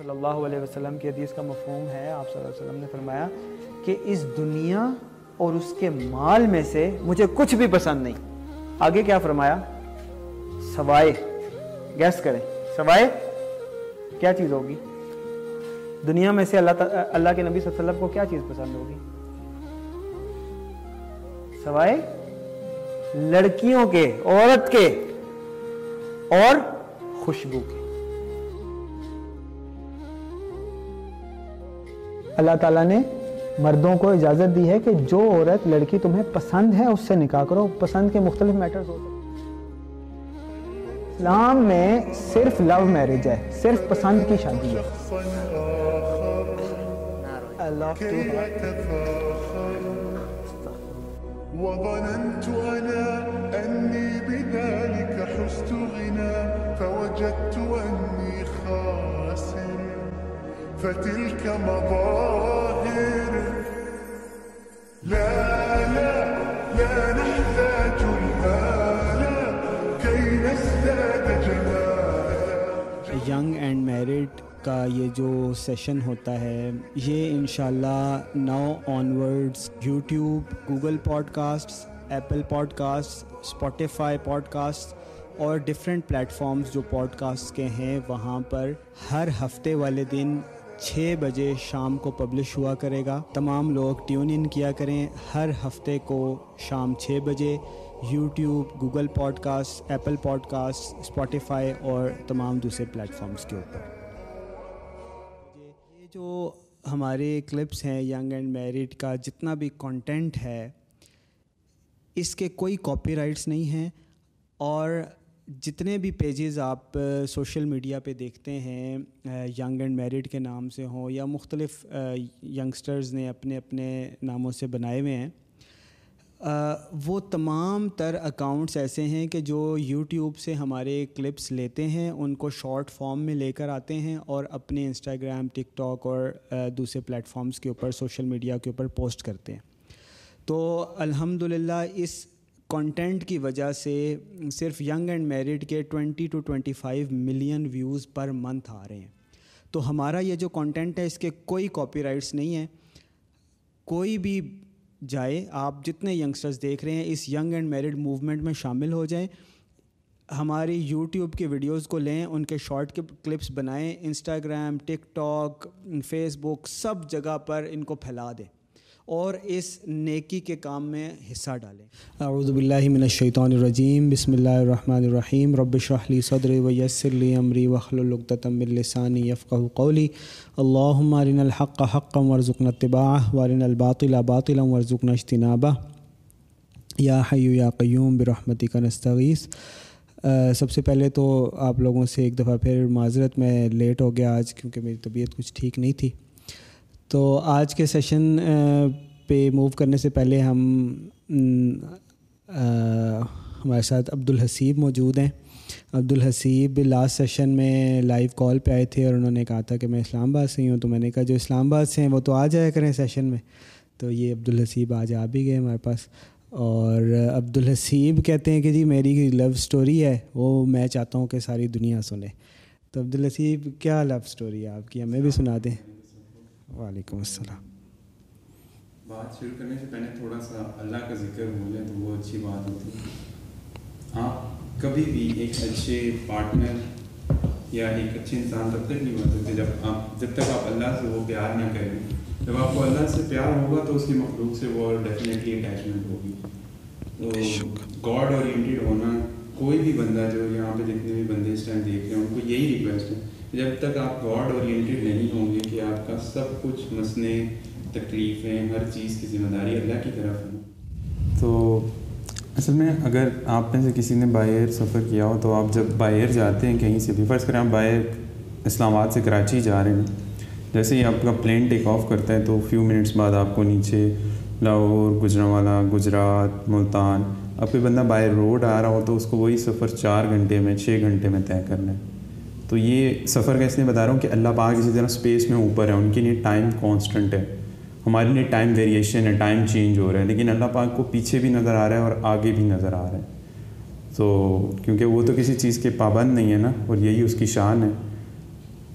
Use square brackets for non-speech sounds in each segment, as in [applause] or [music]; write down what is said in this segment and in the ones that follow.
صلی اللہ علیہ وسلم کی حدیث کا مفہوم ہے، آپ صلی اللہ علیہ وسلم نے فرمایا کہ اس دنیا اور اس کے مال میں سے مجھے کچھ بھی پسند نہیں۔ آگے کیا فرمایا؟ سوائے گیس کریں۔ سوائے، کیا چیز ہوگی؟ دنیا میں سے اللہ اللہ کے نبی صلی اللہ علیہ وسلم کو کیا چیز پسند ہوگی؟ سوائے لڑکیوں کے، عورت کے اور خوشبو کے۔ اللہ تعالیٰ نے مردوں کو اجازت دی ہے کہ جو عورت لڑکی تمہیں پسند ہے اس سے نکاح کرو، پسند کے مختلف میٹرز ہوتے ہیں۔ اسلام میں صرف لو میرج ہے، صرف پسند کی شادی ہے۔ وظننت أنا أني بذلك حست غنى، فوجدت فتلك مظاهر لا لا لا نحتاج المال كي نزداد جمالا ینگ اینڈ میرڈ کا یہ جو سیشن ہوتا ہے یہ انشاءاللہ now onwards YouTube Google podcasts Apple podcast Spotify podcast اور ڈفرینٹ پلیٹفارمز جو پوڈ کاسٹ کے ہیں، وہاں پر ہر ہفتے والے دن چھ بجے شام کو پبلش ہوا کرے گا۔ تمام لوگ ٹیون ان کیا کریں۔ ہر ہفتے کو شام چھ بجے YouTube, Google podcast Apple podcast Spotify اور تمام دوسرے پلیٹفارمز کے اوپر۔ یہ جو ہمارے کلپس ہیں ینگ اینڈ میرڈ کا جتنا بھی کانٹینٹ ہے، اس کے کوئی کاپی رائٹس نہیں ہیں اور جتنے بھی پیجز آپ سوشل میڈیا پہ دیکھتے ہیں ینگ اینڈ میرڈ کے نام سے ہوں یا مختلف ینگسٹرز نے اپنے اپنے ناموں سے بنائے ہوئے ہیں وہ تمام تر اکاؤنٹس ایسے ہیں کہ جو یوٹیوب سے ہمارے کلپس لیتے ہیں، ان کو شارٹ فارم میں لے کر آتے ہیں اور اپنے انسٹاگرام ٹک ٹاک اور دوسرے پلیٹفارمس کے اوپر سوشل میڈیا کے اوپر پوسٹ کرتے ہیں۔ تو الحمد للہ اس کانٹینٹ کی وجہ سے صرف ینگ اینڈ میرڈ کے twenty two twenty five million views per month آ رہے ہیں۔ تو ہمارا یہ جو کانٹینٹ ہے اس کے کوئی کاپی رائٹس نہیں ہیں۔ کوئی بھی جائے، آپ جتنے ینگسٹرز دیکھ رہے ہیں، اس ینگ اینڈ میرڈ موومنٹ میں شامل ہو جائیں۔ ہماری یوٹیوب کی ویڈیوز کو لیں، ان کے شارٹ کلپس بنائیں Instagram TikTok Facebook سب جگہ پر ان کو پھیلا دیں۔ اور اس نیکی کے کام میں حصہ ڈالیں۔ اعوذ باللہ من الشیطان الرجیم۔ بسم اللہ الرحمن الرحیم۔ رب اشرح لی صدری ویسر لی امری واحلل عقدۃ من لسانی یفقهوا قولی۔ اللهم ارنا الحق حقا وارزقنا اتباعه وارنا الباطل باطلا وارزقنا اجتنابه یا حی یا قیوم برحمتک نستغیث۔ سب سے پہلے تو آپ لوگوں سے ایک دفعہ پھر معذرت، میں لیٹ ہو گیا آج کیونکہ میری طبیعت کچھ ٹھیک نہیں تھی۔ تو آج کے سیشن پہ موو کرنے سے پہلے ہم ہمارے ساتھ عبد الحسیب موجود ہیں۔ عبد الحسیب لاسٹ سیشن میں لائیو کال پہ آئے تھے اور انہوں نے کہا تھا کہ میں اسلام آباد سے ہی ہوں۔ تو میں نے کہا، جو اسلام آباد سے ہیں، وہ تو آ جایا کریں سیشن میں۔ تو یہ عبد الحسیب آج آ بھی گئے ہمارے پاس۔ اور عبد الحسیب کہتے ہیں کہ جی میری لو اسٹوری ہے۔ وہ میں چاہتا ہوں کہ ساری دنیا سنے۔ تو عبد الحسیب کیا لو اسٹوری ہے آپ کی؟ ہمیں بھی سنا دیں۔ وعلیکم السلام۔ بات شروع کرنے سے پہلے تھوڑا سا اللہ کا ذکر ہو جائے تو وہ اچھی بات ہوتی ہے۔ آپ کبھی بھی ایک اچھے پارٹنر یا ایک اچھے انسان تب تک نہیں بن سکتے جب آپ جب تک آپ اللہ سے وہ پیار نہ کریں۔ جب آپ کو اللہ سے پیار ہوگا تو اس کی مخلوق سے وہ ڈیفینیٹلی اٹیچمنٹ ہوگی۔ تو گاڈ اورینٹیڈ ہونا کوئی بھی بندہ جو یہاں پہ جتنے بھی بندے اس ٹائم دیکھ رہے ہیں ان کو یہی ریکویسٹ ہے جب تک آپ گاڈ اورینٹیڈ نہیں ہوں گے کہ آپ کا سب کچھ مسئلے تکلیفیں، ہر چیز کی ذمہ داری اللہ کی طرف ہے تو اصل میں اگر آپ میں سے کسی نے باہر سفر کیا ہو تو آپ جب باہر جاتے ہیں کہیں سے بھی، فرض کریں آپ باہر اسلام آباد سے کراچی جا رہے ہیں، جیسے ہی آپ کا پلین ٹیک آف کرتا ہے تو فیو منٹس بعد آپ کو نیچے لاہور گجراوالا گجرات، ملتان اب کوئی بندہ باہر روڈ آ رہا ہو تو اس کو وہی سفر چار گھنٹے میں، چھ گھنٹے میں طے کرنا ہے۔ تو یہ سفر کا اس لیے بتا رہا ہوں کہ اللہ پاک کسی طرح اسپیس میں اوپر ہے، ان کے لیے ٹائم کانسٹنٹ ہے۔ ہمارے لیے ٹائم ویریشن ہے ٹائم چینج ہو رہا ہے۔ لیکن اللہ پاک کو پیچھے بھی نظر آ رہا ہے اور آگے بھی نظر آ رہا ہے۔ تو کیونکہ وہ تو کسی چیز کے پابند نہیں ہے نا، اور یہی اس کی شان ہے۔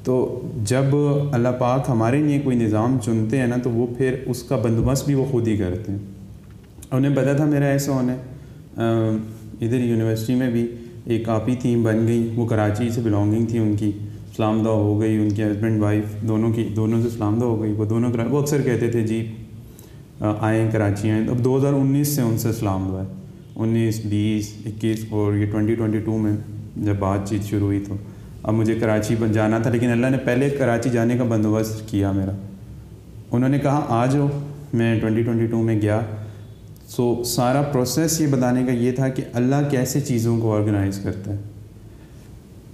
تو جب اللہ پاک ہمارے لیے کوئی نظام چنتے ہیں نا، تو وہ پھر اس کا بندوبست بھی وہ خود ہی کرتے ہیں۔ انہیں پتا تھا میرا ایسا ہونا ہے۔ ادھر یونیورسٹی میں بھی ایک کاپی تھیم بن گئی۔ وہ کراچی سے بلانگنگ تھی ان کی۔ اسلام دہ ہو گئی، ان کے ہسبینڈ وائف دونوں کی، دونوں سے اسلام دہ ہو گئی۔ وہ دونوں وہ اکثر کہتے تھے جی آئیں، کراچی آئیں۔ اب دو ہزار انیس سے ان سے اسلام دہ ہے۔ انیس، بیس، اکیس، اور یہ ٹوئنٹی ٹوئنٹی ٹو میں جب بات چیت شروع ہوئی تو۔ اب مجھے کراچی جانا تھا، لیکن اللہ نے پہلے کراچی جانے کا بندوبست کیا میرا۔ انہوں نے کہا، آ جاؤ، میں ٹوئنٹی ٹوئنٹی ٹو میں گیا۔ سو سارا پروسیس یہ بتانے کا یہ تھا کہ اللہ کیسے چیزوں کو آرگنائز کرتا ہے۔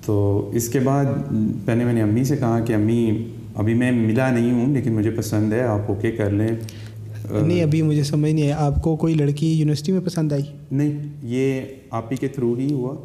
تو اس کے بعد پہلے میں نے امی سے کہا کہ امی ابھی میں ملا نہیں ہوں لیکن مجھے پسند ہے آپ اوکے کر لیں۔ نہیں ابھی مجھے سمجھ نہیں ہے آپ کو کوئی لڑکی یونیورسٹی میں پسند آئی؟ نہیں یہ آپ ہی کے تھرو ہی ہوا۔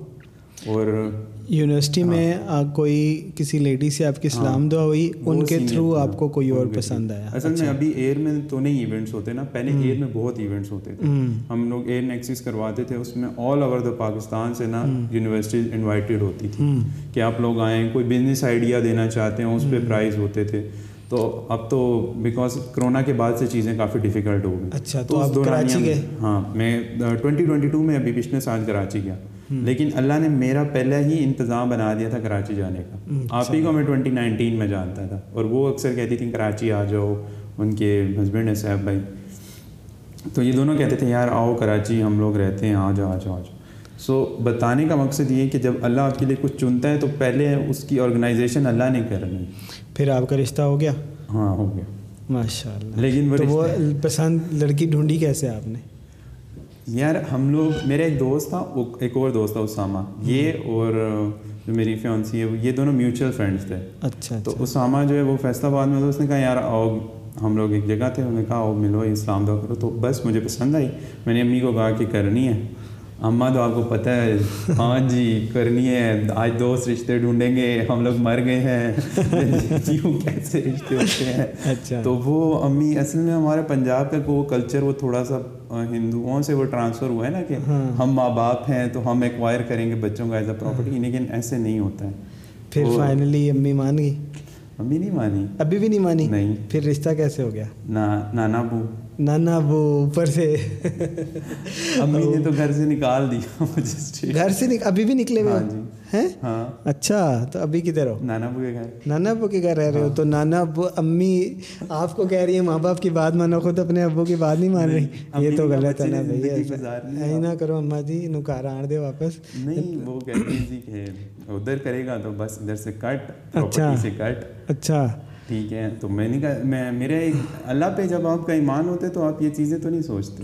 اور یونیورسٹی میں ہاں۔ کوئی کسی لیڈی سے آپ کی ہاں۔ سلام دعا ہوئی ان کے تھرو آپ کو کوئی اور پسند آیا۔ اصل میں اچھا۔ ابھی ایئر میں تو نہیں ایونٹس ہوتے نا پہلے ایئر میں بہت ایونٹس ہوتے تھے۔ ہم لوگ ایئر نیکسس کرواتے تھے اس میں آل اوور دا پاکستان سے نا یونیورسٹی انوائٹیڈ ہوتی تھی کہ آپ لوگ آئیں کوئی بزنس آئیڈیا دینا چاہتے ہیں اس پہ پرائز ہوتے تھے۔ تو اب تو بیکاز کرونا کے بعد سے چیزیں کافی ڈیفیکلٹ ہو گئی۔ اچھا تو کراچی گئے۔ ہاں میں ٹوئنٹی ٹوئنٹی ٹو میں ابھی پچھلے سال کراچی گیا۔ لیکن اللہ نے میرا پہلے ہی انتظام بنا دیا تھا کراچی جانے کا۔ آپ ہی کو میں ٹوئنٹی نائنٹین میں جانتا تھا۔ اور وہ اکثر کہتی تھیں کراچی آ جاؤ ان کے ہسبینڈ ہیں صاحب بھائی۔ تو یہ دونوں کہتے تھے یار آؤ کراچی ہم لوگ رہتے ہیں آ جاؤ آ جاؤ آ جاؤ۔ سو بتانے کا مقصد یہ کہ جب اللہ آپ کے لیے کچھ چنتا ہے تو پہلے اس کی آرگنائزیشن اللہ نے کرنی پھر آپ کا رشتہ ہو گیا؟ ہاں ہو گیا۔ ماشاء اللہ لیکن وہ پسند لڑکی ڈھونڈی کیسے آپ نے؟ یار ہم لوگ میرا ایک دوست تھا ایک اور دوست تھا اسامہ۔ یہ اور جو میری فیونسی ہے یہ دونوں میوچل فرینڈس تھے۔ اچھا تو اچھا۔ اسامہ جو ہے وہ فیصلہ آباد میں اس نے کہا یار آؤ ہم لوگ ایک جگہ تھے۔ انہوں نے کہا آؤ ملو اسلام دعا کرو تو بس مجھے پسند آئی۔ میں نے امی کو کہا کہ کرنی ہے۔ اماں تو آپ کو پتہ ہے ہاں جی کرنی ہے۔ آج دوست رشتے ڈھونڈیں گے ہم لوگ مر گئے ہیں۔ [laughs] کیوں کیسے رشتے ہوتے ہیں؟ اچھا۔ تو وہ امی اصل میں ہمارے پنجاب کا وہ کلچر وہ تھوڑا سا ہندوؤں سے وہ ٹرانسفر ہوا ہے نا کہ ہاں۔ ہم ماں باپ ہیں تو ہم ایکوائر کریں گے بچوں کا ایز اے پراپرٹی لیکن ایسے نہیں ہوتا ہے۔ پھر فائنلی امی مان گئی؟ امی نہیں مانی۔ ابھی بھی نہیں مانی؟ نہیں۔ پھر رشتہ کیسے ہو گیا؟ نانا بو۔ نانا وہ اوپر سے۔ امی نے تو گھر سے نکال دیا مجھے گھر سے ابھی بھی نکلے ہوئے؟ ہاں جی۔ ہیں؟ ہاں۔ اچھا تو ابھی کدھر ہو؟ نانا ابو کے گھر۔ نانا ابو کے گھر رہ رہے ہو تو نانا ابو امی آپ کو کہہ رہی ہیں ماں باپ کی بات مانو خود اپنے ابو کی بات نہیں مان رہی۔ یہ تو غلط ہے نا بھائی نہ کرو اماں جی نکار آن دے واپس۔ نہیں وہ کہتے ہیں جی کہ ادھر کرے گا تو بس ادھر سے کٹ اچھا۔ سے کٹ۔ اچھا۔ ٹھیک ہے تو میں نہیں کہا میں میرے اللہ پہ جب آپ کا ایمان ہوتے تو آپ یہ چیزیں تو نہیں سوچتے۔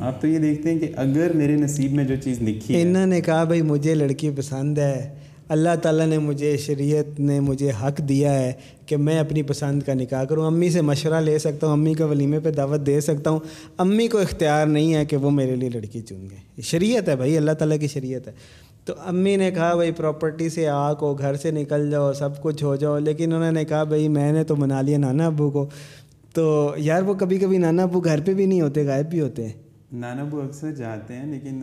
آپ تو یہ دیکھتے ہیں کہ اگر میرے نصیب میں جو چیز لکھی ہے۔ انہوں نے کہا بھائی مجھے لڑکی پسند ہے۔ اللہ تعالیٰ نے مجھے شریعت نے مجھے حق دیا ہے کہ میں اپنی پسند کا نکاح کروں۔ امی سے مشورہ لے سکتا ہوں امی کو ولیمے پہ دعوت دے سکتا ہوں۔ امی کو اختیار نہیں ہے کہ وہ میرے لیے لڑکی چن گئے شریعت ہے بھائی اللہ تعالیٰ کی شریعت ہے۔ تو امی نے کہا بھائی پراپرٹی سے آ کو گھر سے نکل جاؤ سب کچھ ہو جاؤ۔ لیکن انہوں نے کہا بھائی میں نے تو منا لیا نانا ابو کو۔ تو یار وہ کبھی کبھی نانا ابو گھر پہ بھی نہیں ہوتے غائب بھی ہوتے۔ ہیں نانا ابو اکثر جاتے ہیں لیکن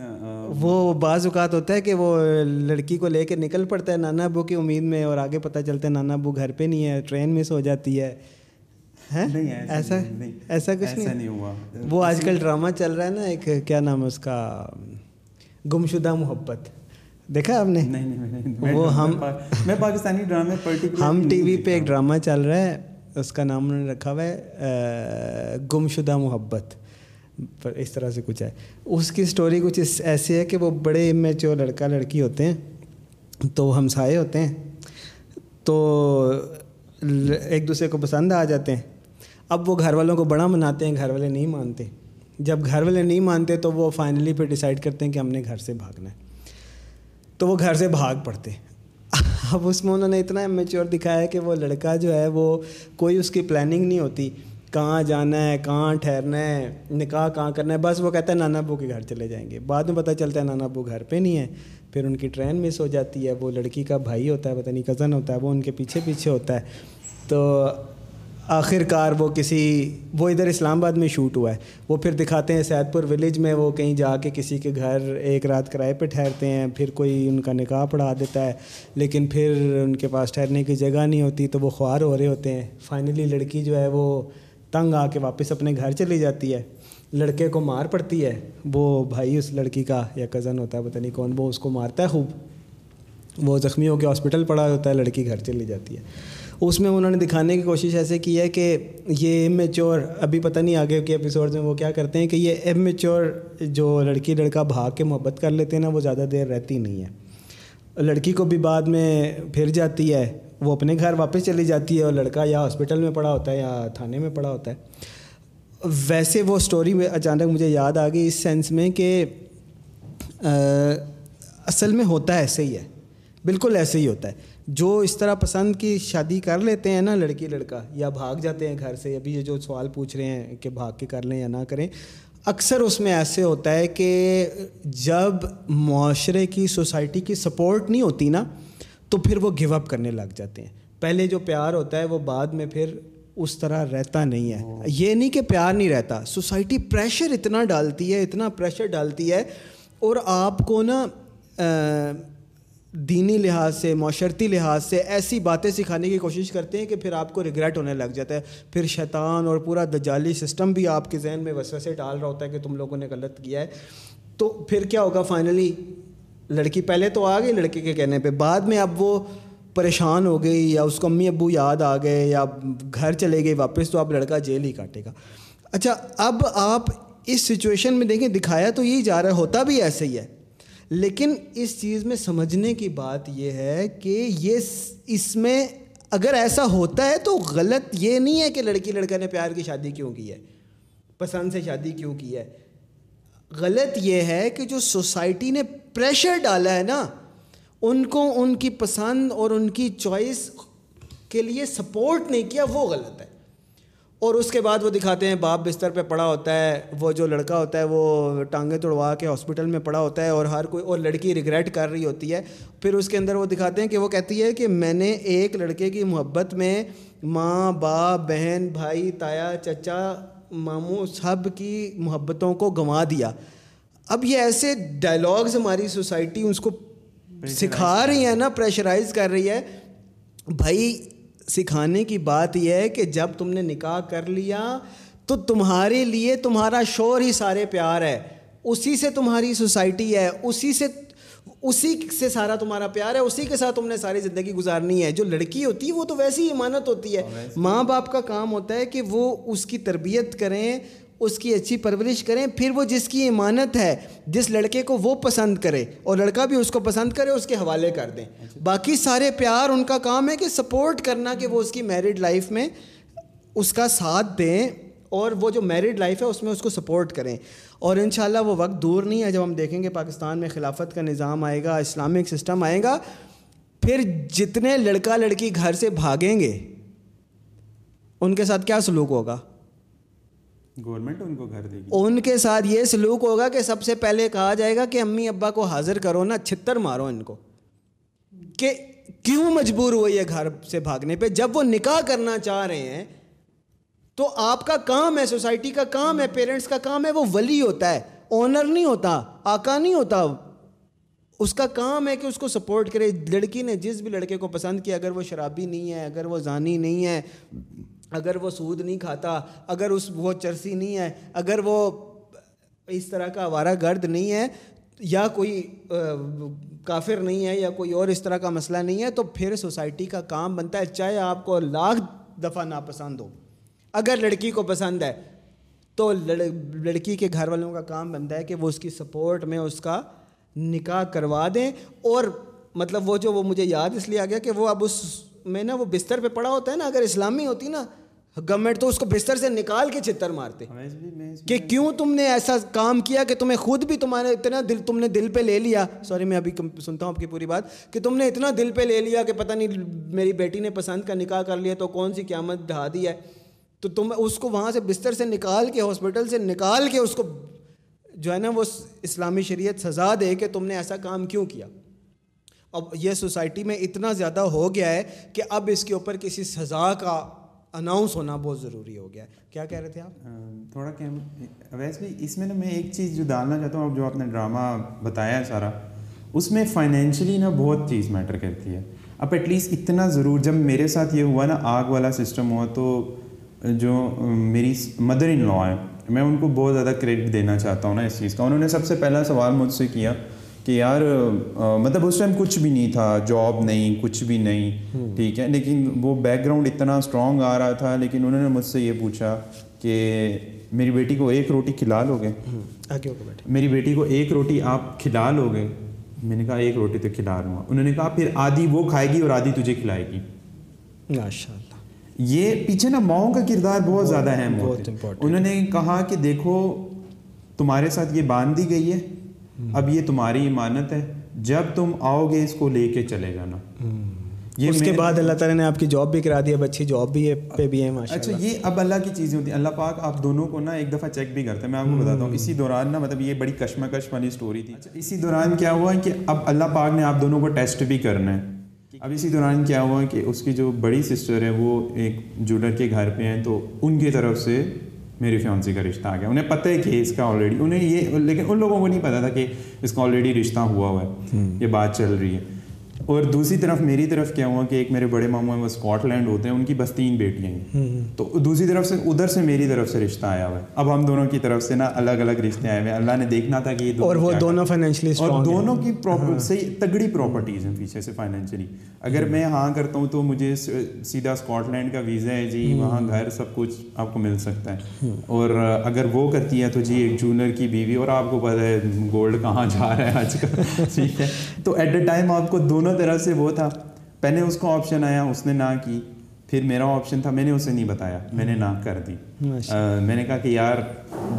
وہ بعض اوقات ہوتا ہے کہ وہ لڑکی کو لے کے نکل پڑتا ہے نانا ابو کی امید میں اور آگے پتہ چلتا ہے نانا ابو گھر پہ نہیں ہے ٹرین مس ہو جاتی ہے۔ ایسا ایسا؟ کچھ نہیں ہوا۔ وہ آج کل ڈرامہ چل رہا ہے نا ایک کیا نام ہے اس کا؟ گمشدہ محبت۔ دیکھا آپ نے؟ وہ ہم میں پاکستانی ڈرامے ہم ٹی وی پہ ایک ڈرامہ چل رہا ہے اس کا نام انہوں نے رکھا ہوا ہے گم شدہ محبت پر اس طرح سے کچھ ہے۔ اس کی اسٹوری کچھ ایسی ہے کہ وہ بڑے میچور لڑکا لڑکی ہوتے ہیں تو ہمسائے ہوتے ہیں تو ایک دوسرے کو پسند آ جاتے ہیں۔ اب وہ گھر والوں کو بڑا مناتے ہیں گھر والے نہیں مانتے۔ جب گھر والے نہیں مانتے تو وہ فائنلی پہ ڈیسائڈ کرتے ہیں کہ ہم نے گھر سے بھاگنا ہے۔ تو وہ گھر سے بھاگ پڑتے۔ اب اس میں انہوں نے اتنا میچور دکھایا کہ وہ لڑکا جو ہے وہ کوئی اس کی پلاننگ نہیں ہوتی۔ کہاں جانا ہے، کہاں ٹھہرنا ہے، نکاح کہاں کرنا ہے، بس وہ کہتا ہے نانا ابو کے گھر چلے جائیں گے۔ بعد میں پتہ چلتا ہے نانا ابو گھر پہ نہیں ہے۔ پھر ان کی ٹرین مس ہو جاتی ہے۔ وہ لڑکی کا بھائی ہوتا ہے، پتہ نہیں کزن ہوتا ہے، وہ ان کے پیچھے پیچھے ہوتا ہے۔ تو آخر کار وہ کسی، وہ ادھر اسلام آباد میں شوٹ ہوا ہے۔ وہ پھر دکھاتے ہیں سید پور ولیج میں، وہ کہیں جا کے کسی کے گھر ایک رات کرائے پہ ٹھہرتے ہیں، پھر کوئی ان کا نکاح پڑھا دیتا ہے، لیکن پھر ان کے پاس ٹھہرنے کی جگہ نہیں ہوتی، تو وہ خوار ہو رہے ہوتے ہیں۔ فائنلی لڑکی جو ہے وہ تنگ آ کے واپس اپنے گھر چلی جاتی ہے۔ لڑکے کو مار پڑتی ہے۔ وہ بھائی اس لڑکی کا یا کزن ہوتا ہے، پتہ نہیں کون، وہ اس کو مارتا ہے خوب۔ وہ زخمی ہو کے ہاسپٹل پڑا ہوتا ہے، لڑکی گھر چلی جاتی ہے۔ اس میں انہوں نے دکھانے کی کوشش ایسے کی ہے کہ یہ ایم میچور ابھی پتہ نہیں آگے کے ایپیسوڈ میں وہ کیا کرتے ہیں کہ یہ ایم میچور جو لڑکی لڑکا بھاگ کے محبت کر لیتے ہیں نا، وہ زیادہ دیر رہتی نہیں ہے۔ لڑکی کو بھی بعد میں پھر جاتی ہے، وہ اپنے گھر واپس چلی جاتی ہے اور لڑکا یا ہاسپٹل میں پڑا ہوتا ہے یا تھانے میں پڑا ہوتا ہے۔ ویسے وہ اسٹوری میں اچانک مجھے یاد آ گئی اس سینس میں کہ اصل میں ہوتا ہے ایسے ہی ہے، بالکل ایسے ہی ہوتا ہے۔ جو اس طرح پسند کی شادی کر لیتے ہیں نا لڑکی لڑکا، یا بھاگ جاتے ہیں گھر سے، ابھی یہ جو سوال پوچھ رہے ہیں کہ بھاگ کے کر لیں یا نہ کریں، اکثر اس میں ایسے ہوتا ہے کہ جب معاشرے کی، سوسائٹی کی سپورٹ نہیں ہوتی نا، تو پھر وہ گو اپ کرنے لگ جاتے ہیں۔ پہلے جو پیار ہوتا ہے وہ بعد میں پھر اس طرح رہتا نہیں ہے۔ یہ نہیں کہ پیار نہیں رہتا، سوسائٹی پریشر اتنا ڈالتی ہے، اتنا پریشر ڈالتی ہے، اور آپ کو نا دینی لحاظ سے، معاشرتی لحاظ سے ایسی باتیں سکھانے کی کوشش کرتے ہیں کہ پھر آپ کو ریگریٹ ہونے لگ جاتا ہے۔ پھر شیطان اور پورا دجالی سسٹم بھی آپ کے ذہن میں وسوسے سے ڈال رہا ہوتا ہے کہ تم لوگوں نے غلط کیا ہے۔ تو پھر کیا ہوگا؟ فائنلی لڑکی، پہلے تو آ گئی لڑکے کے کہنے پہ، بعد میں اب وہ پریشان ہو گئی یا اس کو امی ابو یاد آ گئے یا گھر چلے گئے واپس، تو اب لڑکا جیل ہی کاٹے گا۔ اچھا اب آپ اس سچویشن میں دیکھیں، دکھایا تو یہی جا رہا ہے، ہوتا بھی ایسے ہی ہے۔ لیکن اس چیز میں سمجھنے کی بات یہ ہے کہ یہ اس میں اگر ایسا ہوتا ہے تو غلط یہ نہیں ہے کہ لڑکی لڑکا نے پیار کی شادی کیوں کی ہے، پسند سے شادی کیوں کی ہے۔ غلط یہ ہے کہ جو سوسائٹی نے پریشر ڈالا ہے نا، ان کو ان کی پسند اور ان کی چوائس کے لیے سپورٹ نہیں کیا، وہ غلط ہے۔ اور اس کے بعد وہ دکھاتے ہیں باپ بستر پہ پڑا ہوتا ہے وہ جو لڑکا ہوتا ہے وہ ٹانگیں توڑوا کے ہاسپٹل میں پڑا ہوتا ہے اور ہر کوئی اور لڑکی ریگریٹ کر رہی ہوتی ہے۔ پھر اس کے اندر وہ دکھاتے ہیں کہ وہ کہتی ہے کہ میں نے ایک لڑکے کی محبت میں ماں باپ بہن بھائی تایا چچا ماموں سب کی محبتوں کو گنوا دیا۔ اب یہ ایسے ڈائلاگز ہماری سوسائٹی اس کو سکھا رہی ہیں نا پریشرائز کر رہی ہے۔ بھائی سکھانے کی بات یہ ہے کہ جب تم نے نکاح کر لیا تو تمہارے لیے تمہارا شور ہی سارے پیار ہے۔ اسی سے تمہاری سوسائٹی ہے اسی سے اسی سے سارا تمہارا پیار ہے اسی کے ساتھ تم نے ساری زندگی گزارنی ہے۔ جو لڑکی ہوتی ہے وہ تو ویسی ہی امانت ہوتی ہے۔ ماں باپ کا کام ہوتا ہے کہ وہ اس کی تربیت کریں اس کی اچھی پرورش کریں، پھر وہ جس کی امانت ہے، جس لڑکے کو وہ پسند کرے اور لڑکا بھی اس کو پسند کرے، اس کے حوالے کر دیں۔ باقی سارے پیار ان کا کام ہے کہ سپورٹ کرنا کہ وہ اس کی میرڈ لائف میں اس کا ساتھ دیں اور وہ جو میرڈ لائف ہے، اس میں اس کو سپورٹ کریں۔ اور انشاءاللہ وہ وقت دور نہیں ہے جب ہم دیکھیں گے پاکستان میں خلافت کا نظام آئے گا، اسلامک سسٹم آئے گا، پھر جتنے لڑکا لڑکی گھر سے بھاگیں گے، ان کے ساتھ کیا سلوک ہوگا؟ گورنمنٹ ان کو گھر دے گی۔ ان کے ساتھ یہ سلوک ہوگا کہ سب سے پہلے کہا جائے گا کہ امی ابا کو حاضر کرو نا چھتر مارو ان کو۔ کہ کیوں مجبور ہوئی ہے گھر سے بھاگنے پہ؟ جب وہ نکاح کرنا چاہ رہے ہیں تو آپ کا کام ہے، سوسائٹی کا کام ہے، پیرنٹس کا کام ہے، وہ ولی ہوتا ہے، اونر نہیں ہوتا، آقا نہیں ہوتا۔ اس کا کام ہے کہ اس کو سپورٹ کرے۔ لڑکی نے جس بھی لڑکے کو پسند کیا، اگر وہ شرابی نہیں ہے، اگر وہ زانی نہیں ہے اگر وہ سود نہیں کھاتا، اگر اس وہ چرسی نہیں ہے، اگر وہ اس طرح کا آوارہ گرد نہیں ہے، یا کوئی کافر نہیں ہے، یا کوئی اور اس طرح کا مسئلہ نہیں ہے، تو پھر سوسائٹی کا کام بنتا ہے، چاہے آپ کو لاکھ دفعہ ناپسند ہو۔ اگر لڑکی کو پسند ہے، تو لڑکی کے گھر والوں کا کام بنتا ہے کہ وہ اس کی سپورٹ میں اس کا نکاح کروا دیں۔ اور مطلب وہ جو وہ مجھے یاد اس لیے آ گیا کہ وہ اب اس میں نا وہ بستر پہ پڑا ہوتا ہے نا، اگر اسلامی ہوتی نا گورنمنٹ تو اس کو بستر سے نکال کے چتر مارتے۔ کہ کیوں تم نے ایسا کام کیا کہ تمہیں خود بھی تمہارے اتنا دل تم نے دل پہ لے لیا؟ سوری میں ابھی سنتا ہوں آپ کی پوری بات۔ کہ تم نے اتنا دل پہ لے لیا کہ پتہ نہیں میری بیٹی نے پسند کا نکاح کر لیا تو کون سی قیامت ڈھا دی ہے؟ تو تم اس کو وہاں سے بستر سے نکال کے ہاسپٹل سے نکال کے اس کو جو ہے نا وہ اسلامی شریعت سزا دے کہ تم نے ایسا کام کیوں کیا؟ اب یہ سوسائٹی میں اتنا زیادہ ہو گیا ہے کہ اب اس کے اوپر کسی سزا کا اناؤنس ہونا بہت ضروری ہو گیا کیا کہہ رہے تھے آپ؟ تھوڑا کہ بھی اس میں نا میں ایک چیز جو ڈالنا چاہتا ہوں، اب جو آپ نے ڈرامہ بتایا ہے سارا، اس میں فائنینشلی نا بہت چیز میٹر کرتی ہے۔ اب ایٹ لیسٹ اتنا ضرور، جب میرے ساتھ یہ ہوا نا، آگ والا سسٹم ہوا، تو جو میری مدر ان لا ہے میں ان کو بہت زیادہ کریڈٹ دینا چاہتا ہوں نا اس چیز کا۔ انہوں نے سب سے پہلا سوال مجھ سے کیا کہ یار مطلب اس ٹائم کچھ بھی نہیں تھا جاب نہیں کچھ بھی نہیں ٹھیک ہے لیکن وہ بیک گراؤنڈ اتنا اسٹرانگ آ رہا تھا لیکن انہوں نے مجھ سے یہ پوچھا کہ میری بیٹی کو ایک روٹی کھلا لو گے میری بیٹی کو ایک روٹی آپ کھلا لو گے میں نے کہا ایک روٹی تو کھلا رہا ہوں۔ انہوں نے کہا پھر آدھی وہ کھائے گی اور آدھی تجھے کھلائے گی۔ ماشاء اللہ یہ پیچھے نا ماؤں کا کردار بہت زیادہ اہم ہوتا ہے۔ انہوں نے کہا کہ دیکھو تمہارے ساتھ یہ باندھ دی گئی ہے اب یہ تمہاری امانت ہے جب تم آؤ گے اس کو لے کے چلے جانا۔ یہ اس کے بعد اللہ تعالیٰ نے آپ کی جاب بھی کرا دی اب اچھی جاب بھی ہے پہ بھی ہے اچھا یہ اب اللہ کی چیزیں ہوتی ہیں۔ اللہ پاک آپ دونوں کو نا ایک دفعہ چیک بھی کرتے ہیں۔ میں آپ کو بتاتا ہوں اسی دوران نا مطلب یہ بڑی کشمکش والی اسٹوری تھی۔ اچھا اسی دوران کیا ہوا کہ اب اللہ پاک نے آپ دونوں کو ٹیسٹ بھی کرنا ہے۔ اب اسی دوران کیا ہوا کہ اس کی جو بڑی سسٹر ہے وہ ایک جولر کے گھر پہ ہیں تو ان کی طرف سے میری فیونسی کا رشتہ آ گیا۔ انہیں پتہ ہے کہ اس کا آلریڈی انہیں یہ لیکن ان لوگوں کو نہیں پتا تھا کہ اس کا آلریڈی رشتہ ہوا ہوا ہے۔ یہ بات چل رہی ہے۔ اور دوسری طرف میری طرف کیا ہوا کہ ایک میرے بڑے ماموں ہیں وہ اسکاٹ لینڈ ہوتے ہیں ان کی بس تین بیٹیاں ہیں۔ تو دوسری طرف سے ادھر سے میری طرف سے رشتہ آیا ہوا ہے۔ اب ہم دونوں کی طرف سے نا الگ الگ رشتے آئے ہوئے اللہ نے دیکھنا تھا کہ یہ اور وہ دونوں فائنینشلی اور دونوں کی صحیح تگڑی پراپرٹیز ہیں پیچھے سے فائنینشلی اگر میں ہاں کرتا ہوں تو مجھے سیدھا اسکاٹ لینڈ کا ویزا ہے جی وہاں گھر سب کچھ آپ کو مل سکتا ہے۔ اور اگر وہ کرتی ہے تو جی ایک جونر کی بیوی اور آپ کو پتہ ہے گولڈ کہاں جا رہا ہے آج کل۔ [laughs] ٹھیک ہے۔ تو ایٹ اے ٹائم آپ کو دونوں طرف سے وہ تھا پہلے اس کو آپشن آیا اس نے نہ کی پھر میرا آپشن تھا میں نے اسے نہیں بتایا میں نے نہ کر دی۔ میں نے کہا کہ یار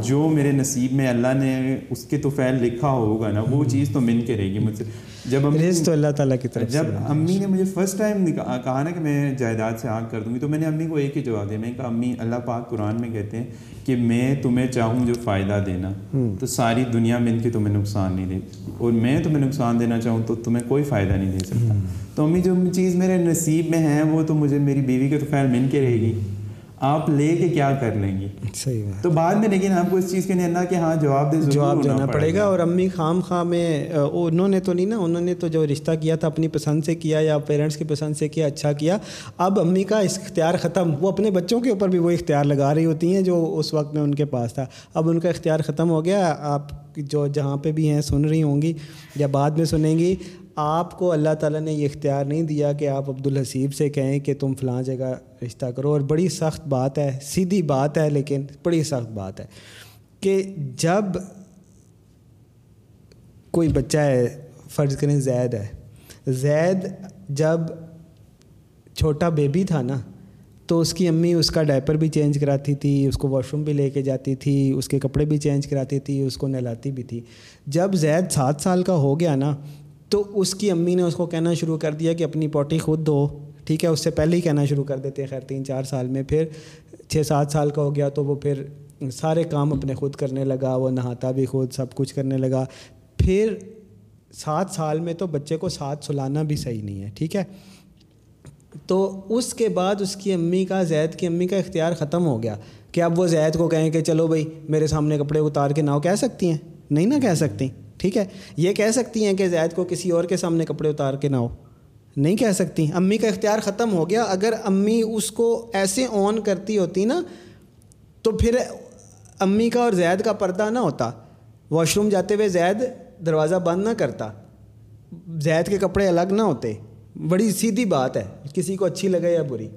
جو میرے نصیب میں اللہ نے اس کے تو فعل لکھا ہوگا نا وہ چیز تو من کے رہے گی مجھ سے۔ جب تو اللہ تعالیٰ کی طرف جب امی نے مجھے فرسٹ ٹائم کہا نا کہ میں جائیداد سے آگ کر دوں گی تو میں نے امی کو ایک ہی جواب دیا۔ میں نے کہا امی اللہ پاک قرآن میں کہتے ہیں کہ میں تمہیں چاہوں جو فائدہ دینا۔ تو ساری دنیا مل کے تمہیں نقصان نہیں دے اور میں تمہیں نقصان دینا چاہوں تو تمہیں کوئی فائدہ نہیں دے سکتا۔ تو امی جو چیز میرے نصیب میں ہے وہ تو مجھے میری بیوی کے تو خیر مل کے رہے گی۔ آپ لے کے کیا کر لیں گے؟ صحیح تو بعد میں لیکن آپ کو اس چیز کے لیے کہ ہاں جواب دے جواب دینا پڑے گا اور امی خام خواہ میں انہوں نے تو نہیں نا انہوں نے تو جو رشتہ کیا تھا اپنی پسند سے کیا یا پیرنٹس کی پسند سے کیا اچھا کیا۔ اب امی کا اختیار ختم وہ اپنے بچوں کے اوپر بھی وہ اختیار لگا رہی ہوتی ہیں جو اس وقت میں ان کے پاس تھا۔ اب ان کا اختیار ختم ہو گیا آپ جو جہاں پہ بھی ہیں سن رہی ہوں گی یا بعد میں سنیں گی۔ آپ کو اللہ تعالیٰ نے یہ اختیار نہیں دیا کہ آپ عبدالحسیب سے کہیں کہ تم فلاں جگہ رشتہ کرو، اور بڑی سخت بات ہے، سیدھی بات ہے، لیکن بڑی سخت بات ہے کہ جب کوئی بچہ ہے، فرض کریں زید ہے، زید جب چھوٹا بیبی تھا نا، تو اس کی امی اس کا ڈائپر بھی چینج کراتی تھی، اس کو واش روم بھی لے کے جاتی تھی، اس کے کپڑے بھی چینج کراتی تھی، اس کو نہلاتی بھی تھی۔ جب زید سات سال کا ہو گیا نا تو اس کی امی نے اس کو کہنا شروع کر دیا کہ اپنی پوٹی خود دو ٹھیک ہے؟ اس سے پہلے ہی کہنا شروع کر دیتے خیر، تین چار سال میں۔ پھر چھ سات سال کا ہو گیا تو وہ پھر سارے کام اپنے خود کرنے لگا، وہ نہاتا بھی خود، سب کچھ کرنے لگا۔ پھر سات سال میں تو بچے کو ساتھ سلانا بھی صحیح نہیں ہے، ٹھیک ہے؟ تو اس کے بعد اس کی امی کا زید کی امی کا اختیار ختم ہو گیا کہ اب وہ زید کو کہیں کہ چلو بھائی، میرے سامنے کپڑے اتار کے نہ کہہ سکتی ہیں؟ نہیں نہ کہہ سکتی۔ ٹھیک ہے؟ یہ کہہ سکتی ہیں کہ زید کو کسی اور کے سامنے کپڑے اتار کے نہ ہو۔ نہیں کہہ سکتی۔ امی کا اختیار ختم ہو گیا۔ اگر امی اس کو ایسے آن کرتی ہوتی نا، تو پھر امی کا اور زید کا پردہ نہ ہوتا۔ واش روم جاتے ہوئے زید دروازہ بند نہ کرتا۔ زید کے کپڑے الگ نہ ہوتے۔ بڑی سیدھی بات ہے۔ کسی کو اچھی لگے یا بری۔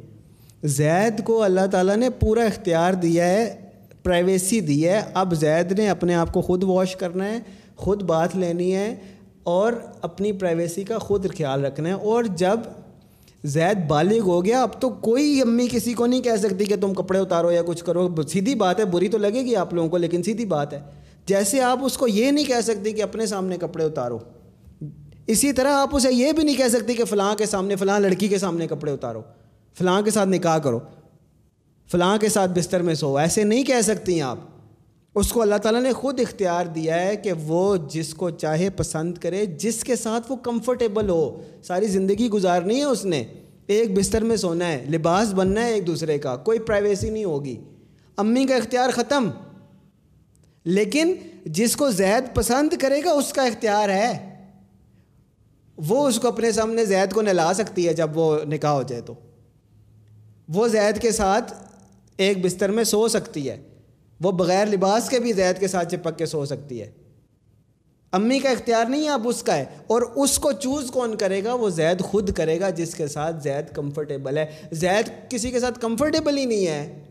زید کو اللہ تعالیٰ نے پورا اختیار دیا ہے پرائیویسی دی ہے۔ اب زید نے اپنے آپ کو خود واش کرنا ہے۔ خود بات لینی ہے اور اپنی پرائیویسی کا خود خیال رکھنا ہے۔ اور جب زید بالغ ہو گیا، اب تو کوئی امی کسی کو نہیں کہہ سکتی کہ تم کپڑے اتارو یا کچھ کرو۔ سیدھی بات ہے، بری تو لگے گی آپ لوگوں کو، لیکن سیدھی بات ہے۔ جیسے آپ اس کو یہ نہیں کہہ سکتی کہ اپنے سامنے کپڑے اتارو۔ اسی طرح آپ اسے یہ بھی نہیں کہہ سکتی کہ فلاں کے سامنے، فلاں لڑکی کے سامنے کپڑے اتارو۔ فلاں کے ساتھ نکاح کرو۔ فلاں کے ساتھ بستر میں سو۔ ایسے نہیں کہہ سکتی آپ۔ اس کو اللہ تعالیٰ نے خود اختیار دیا ہے کہ وہ جس کو چاہے پسند کرے، جس کے ساتھ وہ کمفرٹیبل ہو۔ ساری زندگی گزارنی ہے اس نے۔ ایک بستر میں سونا ہے، لباس بننا ہے ایک دوسرے کا، کوئی پرائیویسی نہیں ہوگی۔ امی کا اختیار ختم۔ لیکن جس کو زید پسند کرے گا، اس کا اختیار ہے۔ وہ اس کو اپنے سامنے زید کو نلا سکتی ہے جب وہ نکاح ہو جائے تو۔ وہ زید کے ساتھ ایک بستر میں سو سکتی ہے۔ وہ بغیر لباس کے بھی زید کے ساتھ چپک کے سو سکتی ہے۔ امی کا اختیار نہیں ہے، اب اس کا ہے۔ اور اس کو چوز کون کرے گا؟ وہ زید خود کرے گا، جس کے ساتھ زید کمفرٹیبل ہے۔ زید کسی کے ساتھ کمفرٹیبل ہی نہیں ہے۔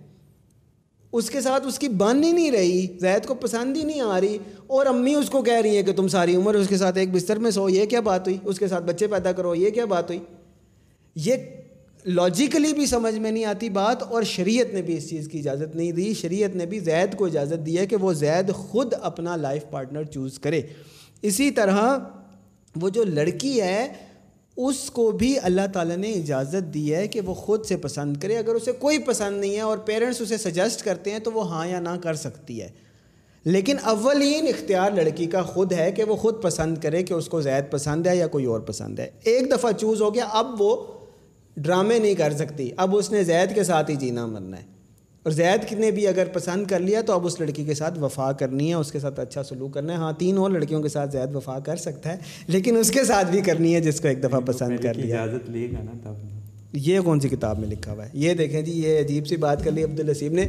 اس کے ساتھ اس کی بن ہی نہیں رہی۔ زید کو پسند ہی نہیں آ رہی۔ اور امی اس کو کہہ رہی ہیں کہ تم ساری عمر اس کے ساتھ ایک بستر میں سو۔ یہ کیا بات ہوئی؟ اس کے ساتھ بچے پیدا کرو۔ یہ کیا بات ہوئی؟ یہ لاجیکلی بھی سمجھ میں نہیں آتی بات اور شریعت نے بھی اس چیز کی اجازت نہیں دی۔ شریعت نے بھی زید کو اجازت دی ہے کہ وہ زید خود اپنا لائف پارٹنر چوز کرے۔ اسی طرح وہ جو لڑکی ہے، اس کو بھی اللہ تعالیٰ نے اجازت دی ہے کہ وہ خود سے پسند کرے۔ اگر اسے کوئی پسند نہیں ہے اور پیرنٹس اسے سجیسٹ کرتے ہیں تو وہ ہاں یا نہ کر سکتی ہے۔ لیکن اولین اختیار لڑکی کا خود ہے کہ وہ خود پسند کرے کہ اس کو زید پسند ہے یا کوئی اور پسند ہے۔ ایک دفعہ چوز ہو گیا، اب وہ ڈرامے نہیں کر سکتی۔ اب اس نے زید کے ساتھ ہی جینا مرنا ہے۔ اور زید نے بھی اگر پسند کر لیا تو اب اس لڑکی کے ساتھ وفا کرنی ہے اس کے ساتھ اچھا سلوک کرنا ہے۔ ہاں تین اور لڑکیوں کے ساتھ زید وفا کر سکتا ہے لیکن اس کے ساتھ بھی کرنی ہے جس کو ایک دفعہ پسند کر لیا۔ اجازت لے گا نا تب۔ یہ کون سی کتاب میں لکھا ہوا ہے؟ یہ دیکھیں جی یہ عجیب سی بات کر لی عبدالرسیب نے۔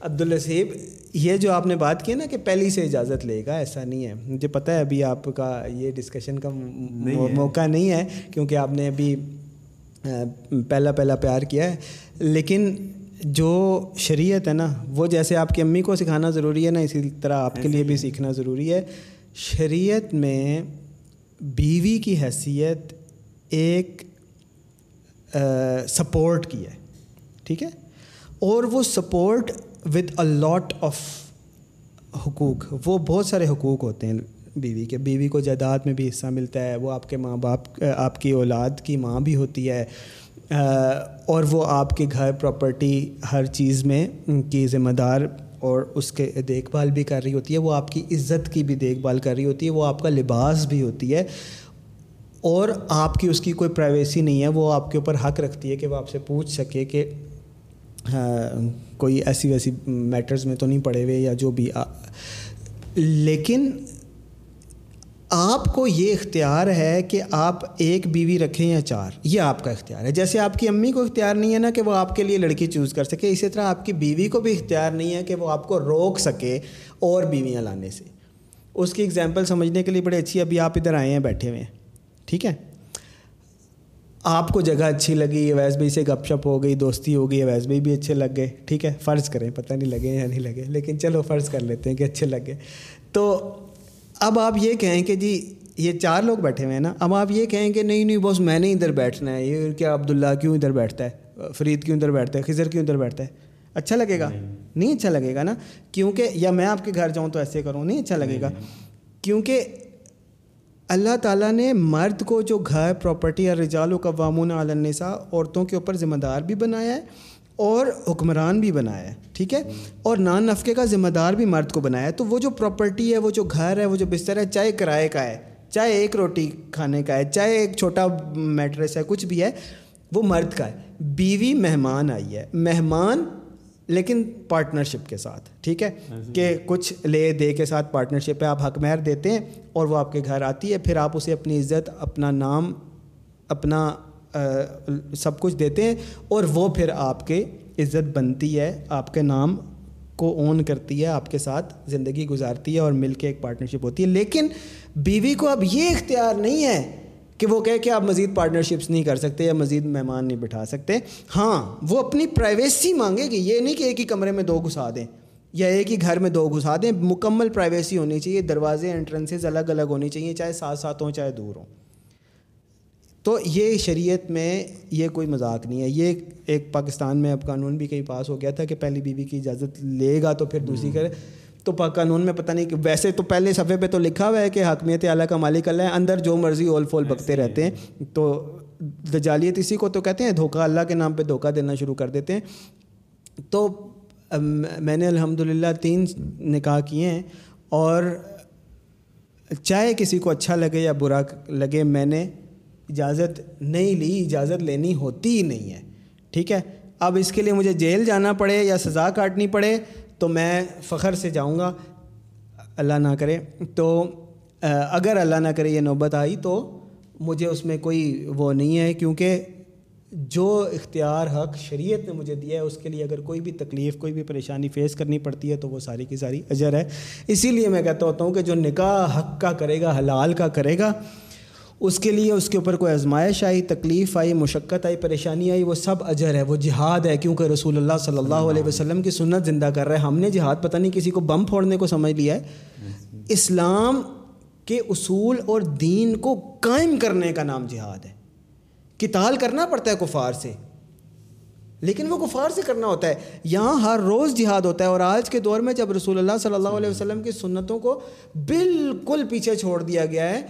عبدالرسیب یہ جو آپ نے بات کی نا کہ پہلی سے اجازت لے گا ایسا نہیں ہے۔ مجھے پتہ ہے ابھی آپ کا یہ ڈسکشن کا موقع نہیں ہے کیونکہ آپ نے ابھی پہلا پہلا پیار کیا ہے۔ لیکن جو شریعت ہے نا وہ جیسے آپ کی امی کو سکھانا ضروری ہے نا اسی طرح آپ کے لیے بھی سیکھنا ضروری ہے۔ شریعت میں بیوی کی حیثیت ایک سپورٹ کی ہے۔ ٹھیک ہے؟ اور وہ support with a lot of حقوق۔ وہ بہت سارے حقوق ہوتے ہیں۔ بیوی کے، بیوی کو جائیداد میں بھی حصہ ملتا ہے، وہ آپ کے ماں باپ، آپ کی اولاد کی ماں بھی ہوتی ہے اور وہ آپ کے گھر پراپرٹی ہر چیز میں کی ذمہ دار اور اس کے دیکھ بھال بھی کر رہی ہوتی ہے، وہ آپ کی عزت کی بھی دیکھ بھال کر رہی ہوتی ہے، وہ آپ کا لباس بھی ہوتی ہے، اور آپ کی اس کی کوئی پرائیویسی نہیں ہے، وہ آپ کے اوپر حق رکھتی ہے کہ وہ آپ سے پوچھ سکے کہ کوئی ایسی ویسی میٹرز میں تو نہیں پڑے ہوئے یا جو بھی لیکن آپ کو یہ اختیار ہے کہ آپ ایک بیوی رکھیں یا چار، یہ آپ کا اختیار ہے۔ جیسے آپ کی امی کو اختیار نہیں ہے نا کہ وہ آپ کے لیے لڑکی چوز کر سکے، اسی طرح آپ کی بیوی کو بھی اختیار نہیں ہے کہ وہ آپ کو روک سکے اور بیویاں لانے سے۔ اس کی اگزامپل سمجھنے کے لیے بڑے اچھی ابھی آپ ادھر آئے ہیں، بیٹھے ہوئے ہیں۔ ٹھیک ہے؟ آپ کو جگہ اچھی لگی، اویس بھائی سے گپ شپ ہو گئی، دوستی ہو گئی، اویس بھائی بھی اچھے لگ گئے۔ ٹھیک ہے، فرض کریں، پتہ نہیں لگے یا نہیں لگے، لیکن چلو فرض کر لیتے ہیں کہ اچھے لگے تو اب آپ یہ کہیں کہ جی یہ چار لوگ بیٹھے ہوئے ہیں نا اب آپ یہ کہیں کہ نہیں نہیں بس میں نے ادھر بیٹھنا ہے یہ کیا عبداللہ کیوں ادھر بیٹھتا ہے؟ فرید کیوں ادھر بیٹھتا ہے؟ خضر کیوں ادھر بیٹھتا ہے؟ اچھا لگے گا؟ نہیں۔ اچھا لگے گا نا؟ کیونکہ یا میں آپ کے گھر جاؤں تو ایسے کروں نہیں اچھا لگے گا۔ کیونکہ اللہ تعالیٰ نے مرد کو جو گھر پراپرٹی اور رجال و قوامون النساء عورتوں کے اوپر ذمہ دار بھی بنایا ہے۔ اور حکمران بھی بنایا ہے ٹھیک ہے؟ اور نان نفقے کا ذمہ دار بھی مرد کو بنایا ہے۔ تو وہ جو پراپرٹی ہے وہ جو گھر ہے وہ جو بستر ہے چاہے کرائے کا ہے چاہے ایک روٹی کھانے کا ہے چاہے ایک چھوٹا میٹرس ہے کچھ بھی ہے وہ مرد کا ہے۔ بیوی مہمان آئی ہے مہمان لیکن پارٹنرشپ کے ساتھ ٹھیک ہے؟ کہ کچھ لے دے کے ساتھ پارٹنرشپ ہے آپ حق مہر دیتے ہیں اور وہ آپ کے گھر آتی ہے پھر آپ اسے اپنی عزت اپنا نام اپنا سب کچھ دیتے ہیں اور وہ پھر آپ کے عزت بنتی ہے، آپ کے نام کو اون کرتی ہے، آپ کے ساتھ زندگی گزارتی ہے اور مل کے ایک پارٹنرشپ ہوتی ہے۔ لیکن بیوی کو اب یہ اختیار نہیں ہے کہ وہ کہے کہ آپ مزید پارٹنرشپس نہیں کر سکتے یا مزید مہمان نہیں بٹھا سکتے۔ ہاں وہ اپنی پرائیویسی مانگے گی یہ نہیں کہ ایک ہی کمرے میں دو گھسا دیں یا ایک ہی گھر میں دو گھسا دیں۔ مکمل پرائیویسی ہونی چاہیے، دروازے انٹرنسز الگ الگ ہونی چاہیے، چاہے ساتھ ساتھ ہوں، چاہے دور ہوں۔ تو یہ شریعت میں یہ کوئی مذاق نہیں ہے۔ یہ ایک پاکستان میں اب قانون بھی کہیں پاس ہو گیا تھا کہ پہلی بیوی کی اجازت لے گا تو پھر دوسری کرے۔ تو قانون میں پتہ نہیں کہ ویسے تو پہلے صفحے پہ تو لکھا ہوا ہے کہ حکمیت اعلیٰ کا مالک اللہ ہے اندر جو مرضی اول فول بکتے رہتے ہیں۔ تو دجالیت اسی کو تو کہتے ہیں دھوکہ اللہ کے نام پہ دھوکہ دینا شروع کر دیتے ہیں۔ تو میں نے الحمد للہ تین نکاح کیے ہیں اور چاہے کسی کو اچھا لگے یا برا لگے میں نے اجازت نہیں لی، اجازت لینی ہوتی ہی نہیں ہے۔ ٹھیک ہے؟ اب اس کے لیے مجھے جیل جانا پڑے یا سزا کاٹنی پڑے تو میں فخر سے جاؤں گا۔ اللہ نہ کرے۔ تو اگر اللہ نہ کرے یہ نوبت آئی تو مجھے اس میں کوئی وہ نہیں ہے، کیونکہ جو اختیار حق شریعت نے مجھے دیا ہے، اس کے لیے اگر کوئی بھی تکلیف، کوئی بھی پریشانی فیس کرنی پڑتی ہے تو وہ ساری کی ساری اجر ہے۔ اسی لیے میں کہتا ہوتا ہوں کہ جو نکاح حق کا کرے گا، حلال کا کرے گا اس کے لیے اس کے اوپر کوئی آزمائش آئی تکلیف آئی مشقت آئی پریشانی آئی وہ سب اجر ہے وہ جہاد ہے۔ کیونکہ رسول اللہ صلی اللہ علیہ وسلم کی سنت زندہ کر رہے ہیں۔ ہم نے جہاد پتہ نہیں کسی کو بم پھوڑنے کو سمجھ لیا ہے۔ اسلام کے اصول اور دین کو قائم کرنے کا نام جہاد ہے۔ کتال کرنا پڑتا ہے کفار سے۔ لیکن وہ کفار سے کرنا ہوتا ہے۔ یہاں ہر روز جہاد ہوتا ہے اور آج کے دور میں جب رسول اللہ صلی اللہ علیہ وسلم کی سنتوں کو بالکل پیچھے چھوڑ دیا گیا ہے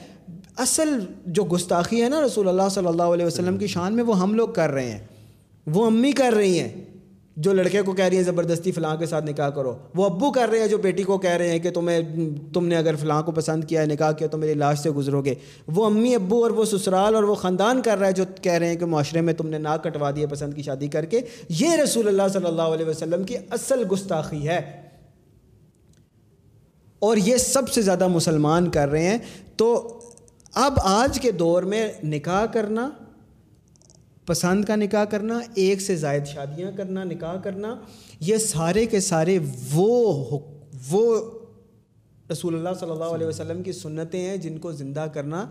اصل جو گستاخی ہے نا رسول اللہ صلی اللہ علیہ وسلم کی شان میں وہ ہم لوگ کر رہے ہیں۔ وہ امی کر رہی ہیں جو لڑکے کو کہہ رہی ہیں زبردستی فلاں کے ساتھ نکاح کرو۔ وہ ابو کر رہے ہیں جو بیٹی کو کہہ رہے ہیں کہ تمہیں تم نے اگر فلاں کو پسند کیا ہے، نکاح کیا تو میری لاش سے گزرو گے۔ وہ امی ابو اور وہ سسرال اور وہ خاندان کر رہا ہے جو کہہ رہے ہیں کہ معاشرے میں تم نے ناک کٹوا دیا پسند کی شادی کر کے۔ یہ رسول اللہ صلی اللہ علیہ وسلم کی اصل گستاخی ہے۔ اور یہ سب سے زیادہ مسلمان کر رہے ہیں۔ تو اب آج کے دور میں نکاح کرنا، پسند کا نکاح کرنا، ایک سے زائد شادیاں کرنا، نکاح کرنا، یہ سارے کے سارے وہ وہ رسول اللہ صلی اللہ علیہ وسلم کی سنتیں ہیں جن کو زندہ کرنا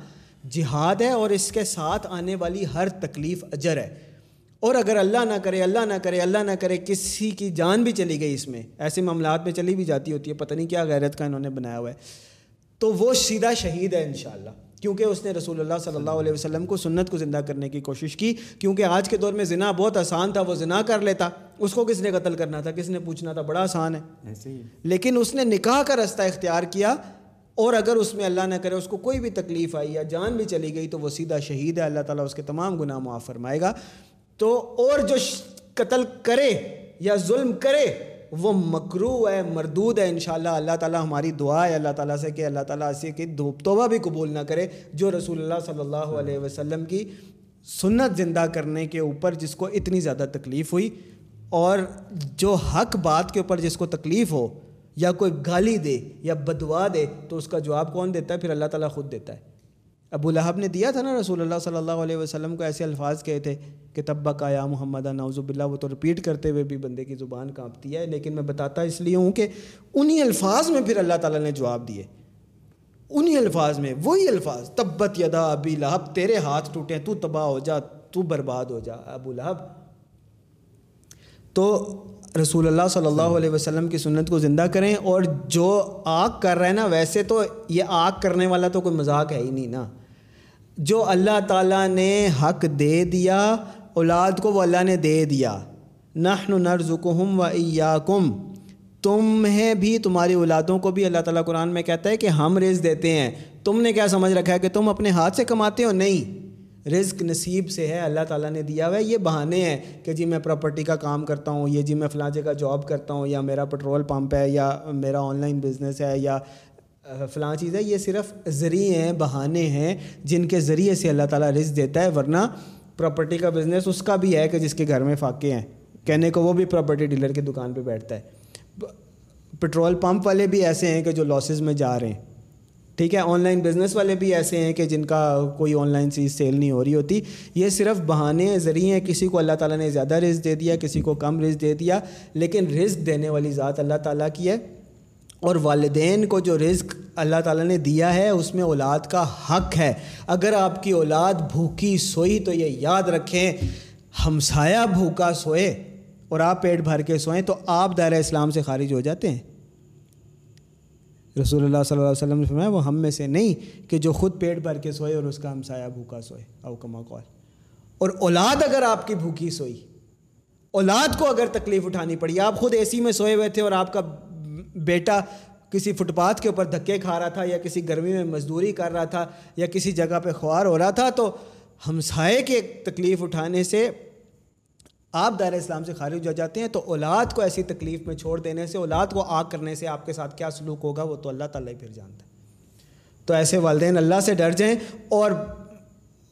جہاد ہے اور اس کے ساتھ آنے والی ہر تکلیف اجر ہے۔ اور اگر اللہ نہ کرے، اللہ نہ کرے، اللہ نہ کرے، کسی کی جان بھی چلی گئی اس میں۔ ایسے معاملات میں چلی بھی جاتی ہوتی ہے، پتہ نہیں کیا غیرت کا انہوں نے بنایا ہوا ہے۔ تو وہ سیدھا شہید ہے انشاءاللہ۔ کیونکہ اس نے رسول اللہ صلی اللہ علیہ وسلم کو سنت کو زندہ کرنے کی کوشش کی کیونکہ آج کے دور میں زنا بہت آسان تھا وہ زنا کر لیتا۔ اس کو کس نے قتل کرنا تھا؟ کس نے پوچھنا تھا؟ بڑا آسان ہے۔ لیکن اس نے نکاح کا رستہ اختیار کیا اور اگر اس میں اللہ نہ کرے اس کو کوئی بھی تکلیف آئی یا جان بھی چلی گئی تو وہ سیدھا شہید ہے۔ اللہ تعالیٰ اس کے تمام گناہ معاف فرمائے گا۔ تو اور جو قتل کرے یا ظلم کرے وہ مکرو ہے، مردود ہے انشاءاللہ۔ اللہ تعالیٰ ہماری دعا ہے، اللہ تعالیٰ سے کہ اللہ تعالیٰ ایسے کہ توبہ بھی قبول نہ کرے، جو رسول اللہ صلی اللہ علیہ وسلم کی سنت زندہ کرنے کے اوپر جس کو اتنی زیادہ تکلیف ہوئی، اور جو حق بات کے اوپر جس کو تکلیف ہو، یا کوئی گالی دے یا بدوا دے، تو اس کا جواب کون دیتا ہے؟ پھر اللہ تعالیٰ خود دیتا ہے۔ ابو لہب نے دیا تھا نا رسول اللہ صلی اللہ علیہ وسلم کو ایسے الفاظ کہے تھے کہ تبک آیا محمد نوزب اللہ وہ تو رپیٹ کرتے ہوئے بھی بندے کی زبان کانپتی ہے، لیکن میں بتاتا اس لیے ہوں کہ انہی الفاظ میں پھر اللہ تعالیٰ نے جواب دیے۔ انہی الفاظ میں، وہی الفاظ، تبت یدا ابی لہب، تیرے ہاتھ ٹوٹے، تو تباہ ہو جا، تو برباد ہو جا، ابو لہب۔ تو رسول اللہ صلی اللہ علیہ وسلم کی سنت کو زندہ کریں، اور جو آگ کر رہے ہیں نا، ویسے تو یہ آگ کرنے والا تو کوئی مذاق ہے ہی نہیں نا۔ جو اللہ تعالیٰ نے حق دے دیا، اولاد کو وہ اللہ نے دے دیا۔ نحن نرزقہم و ایاکم۔ تمہیں بھی، تمہاری اولادوں کو بھی اللہ تعالیٰ قرآن میں کہتا ہے کہ ہم رزق دیتے ہیں۔ تم نے کیا سمجھ رکھا ہے کہ تم اپنے ہاتھ سے کماتے ہو؟ نہیں۔ رزق نصیب سے ہے، اللہ تعالیٰ نے دیا ہوا ہے۔ یہ بہانے ہیں کہ جی میں پراپرٹی کا کام کرتا ہوں، یہ جی میں فلاں جگہ جاب کرتا ہوں، یا میرا پٹرول پمپ ہے، یا میرا آن لائن بزنس ہے، یا فلاں چیز ہے یہ صرف ذریعے ہیں، بہانے ہیں، جن کے ذریعے سے اللہ تعالیٰ رزق دیتا ہے، ورنہ پراپرٹی کا بزنس اس کا بھی ہے کہ جس کے گھر میں فاقے ہیں۔ کہنے کو وہ بھی پراپرٹی ڈیلر کی دکان پہ بیٹھتا ہے۔ پٹرول پمپ والے بھی ایسے ہیں کہ جو لاسز میں جا رہے ہیں۔ ٹھیک ہے آن لائن بزنس والے بھی ایسے ہیں کہ جن کا کوئی آن لائن چیز سیل نہیں ہو رہی ہوتی۔ یہ صرف بہانے ذریعے ہیں، کسی کو اللہ تعالیٰ نے زیادہ رزق دے دیا، کسی کو کم رزق دے دیا، لیکن رزق دینے والی ذات اللہ تعالیٰ کی ہے۔ اور والدین کو جو رزق اللہ تعالیٰ نے دیا ہے، اس میں اولاد کا حق ہے۔ اگر آپ کی اولاد بھوکی سوئی تو یہ یاد رکھیں، ہمسایہ بھوکا سوئے اور آپ پیٹ بھر کے سوئیں تو آپ دائرہ اسلام سے خارج ہو جاتے ہیں۔ رسول اللہ صلی اللہ علیہ وسلم نے فرمایا، وہ ہم میں سے نہیں کہ جو خود پیٹ بھر کے سوئے اور اس کا ہمسایہ بھوکا سوئے۔ او کما قول۔ اور اولاد اگر آپ کی بھوکی سوئی، اولاد کو اگر تکلیف اٹھانی پڑی، آپ خود اے سی میں سوئے ہوئے تھے اور آپ کا بیٹا کسی فٹ پاتھ کے اوپر دھکے کھا رہا تھا یا کسی گرمی میں مزدوری کر رہا تھا یا کسی جگہ پہ خوار ہو رہا تھا، تو ہمسائے کے تکلیف اٹھانے سے آپ دائر اسلام سے خارج ہو جاتے ہیں، تو اولاد کو ایسی تکلیف میں چھوڑ دینے سے، اولاد کو آگ کرنے سے آپ کے ساتھ کیا سلوک ہوگا، وہ تو اللہ تعالیٰ ہی پھر جانتا ہے۔ تو ایسے والدین اللہ سے ڈر جائیں اور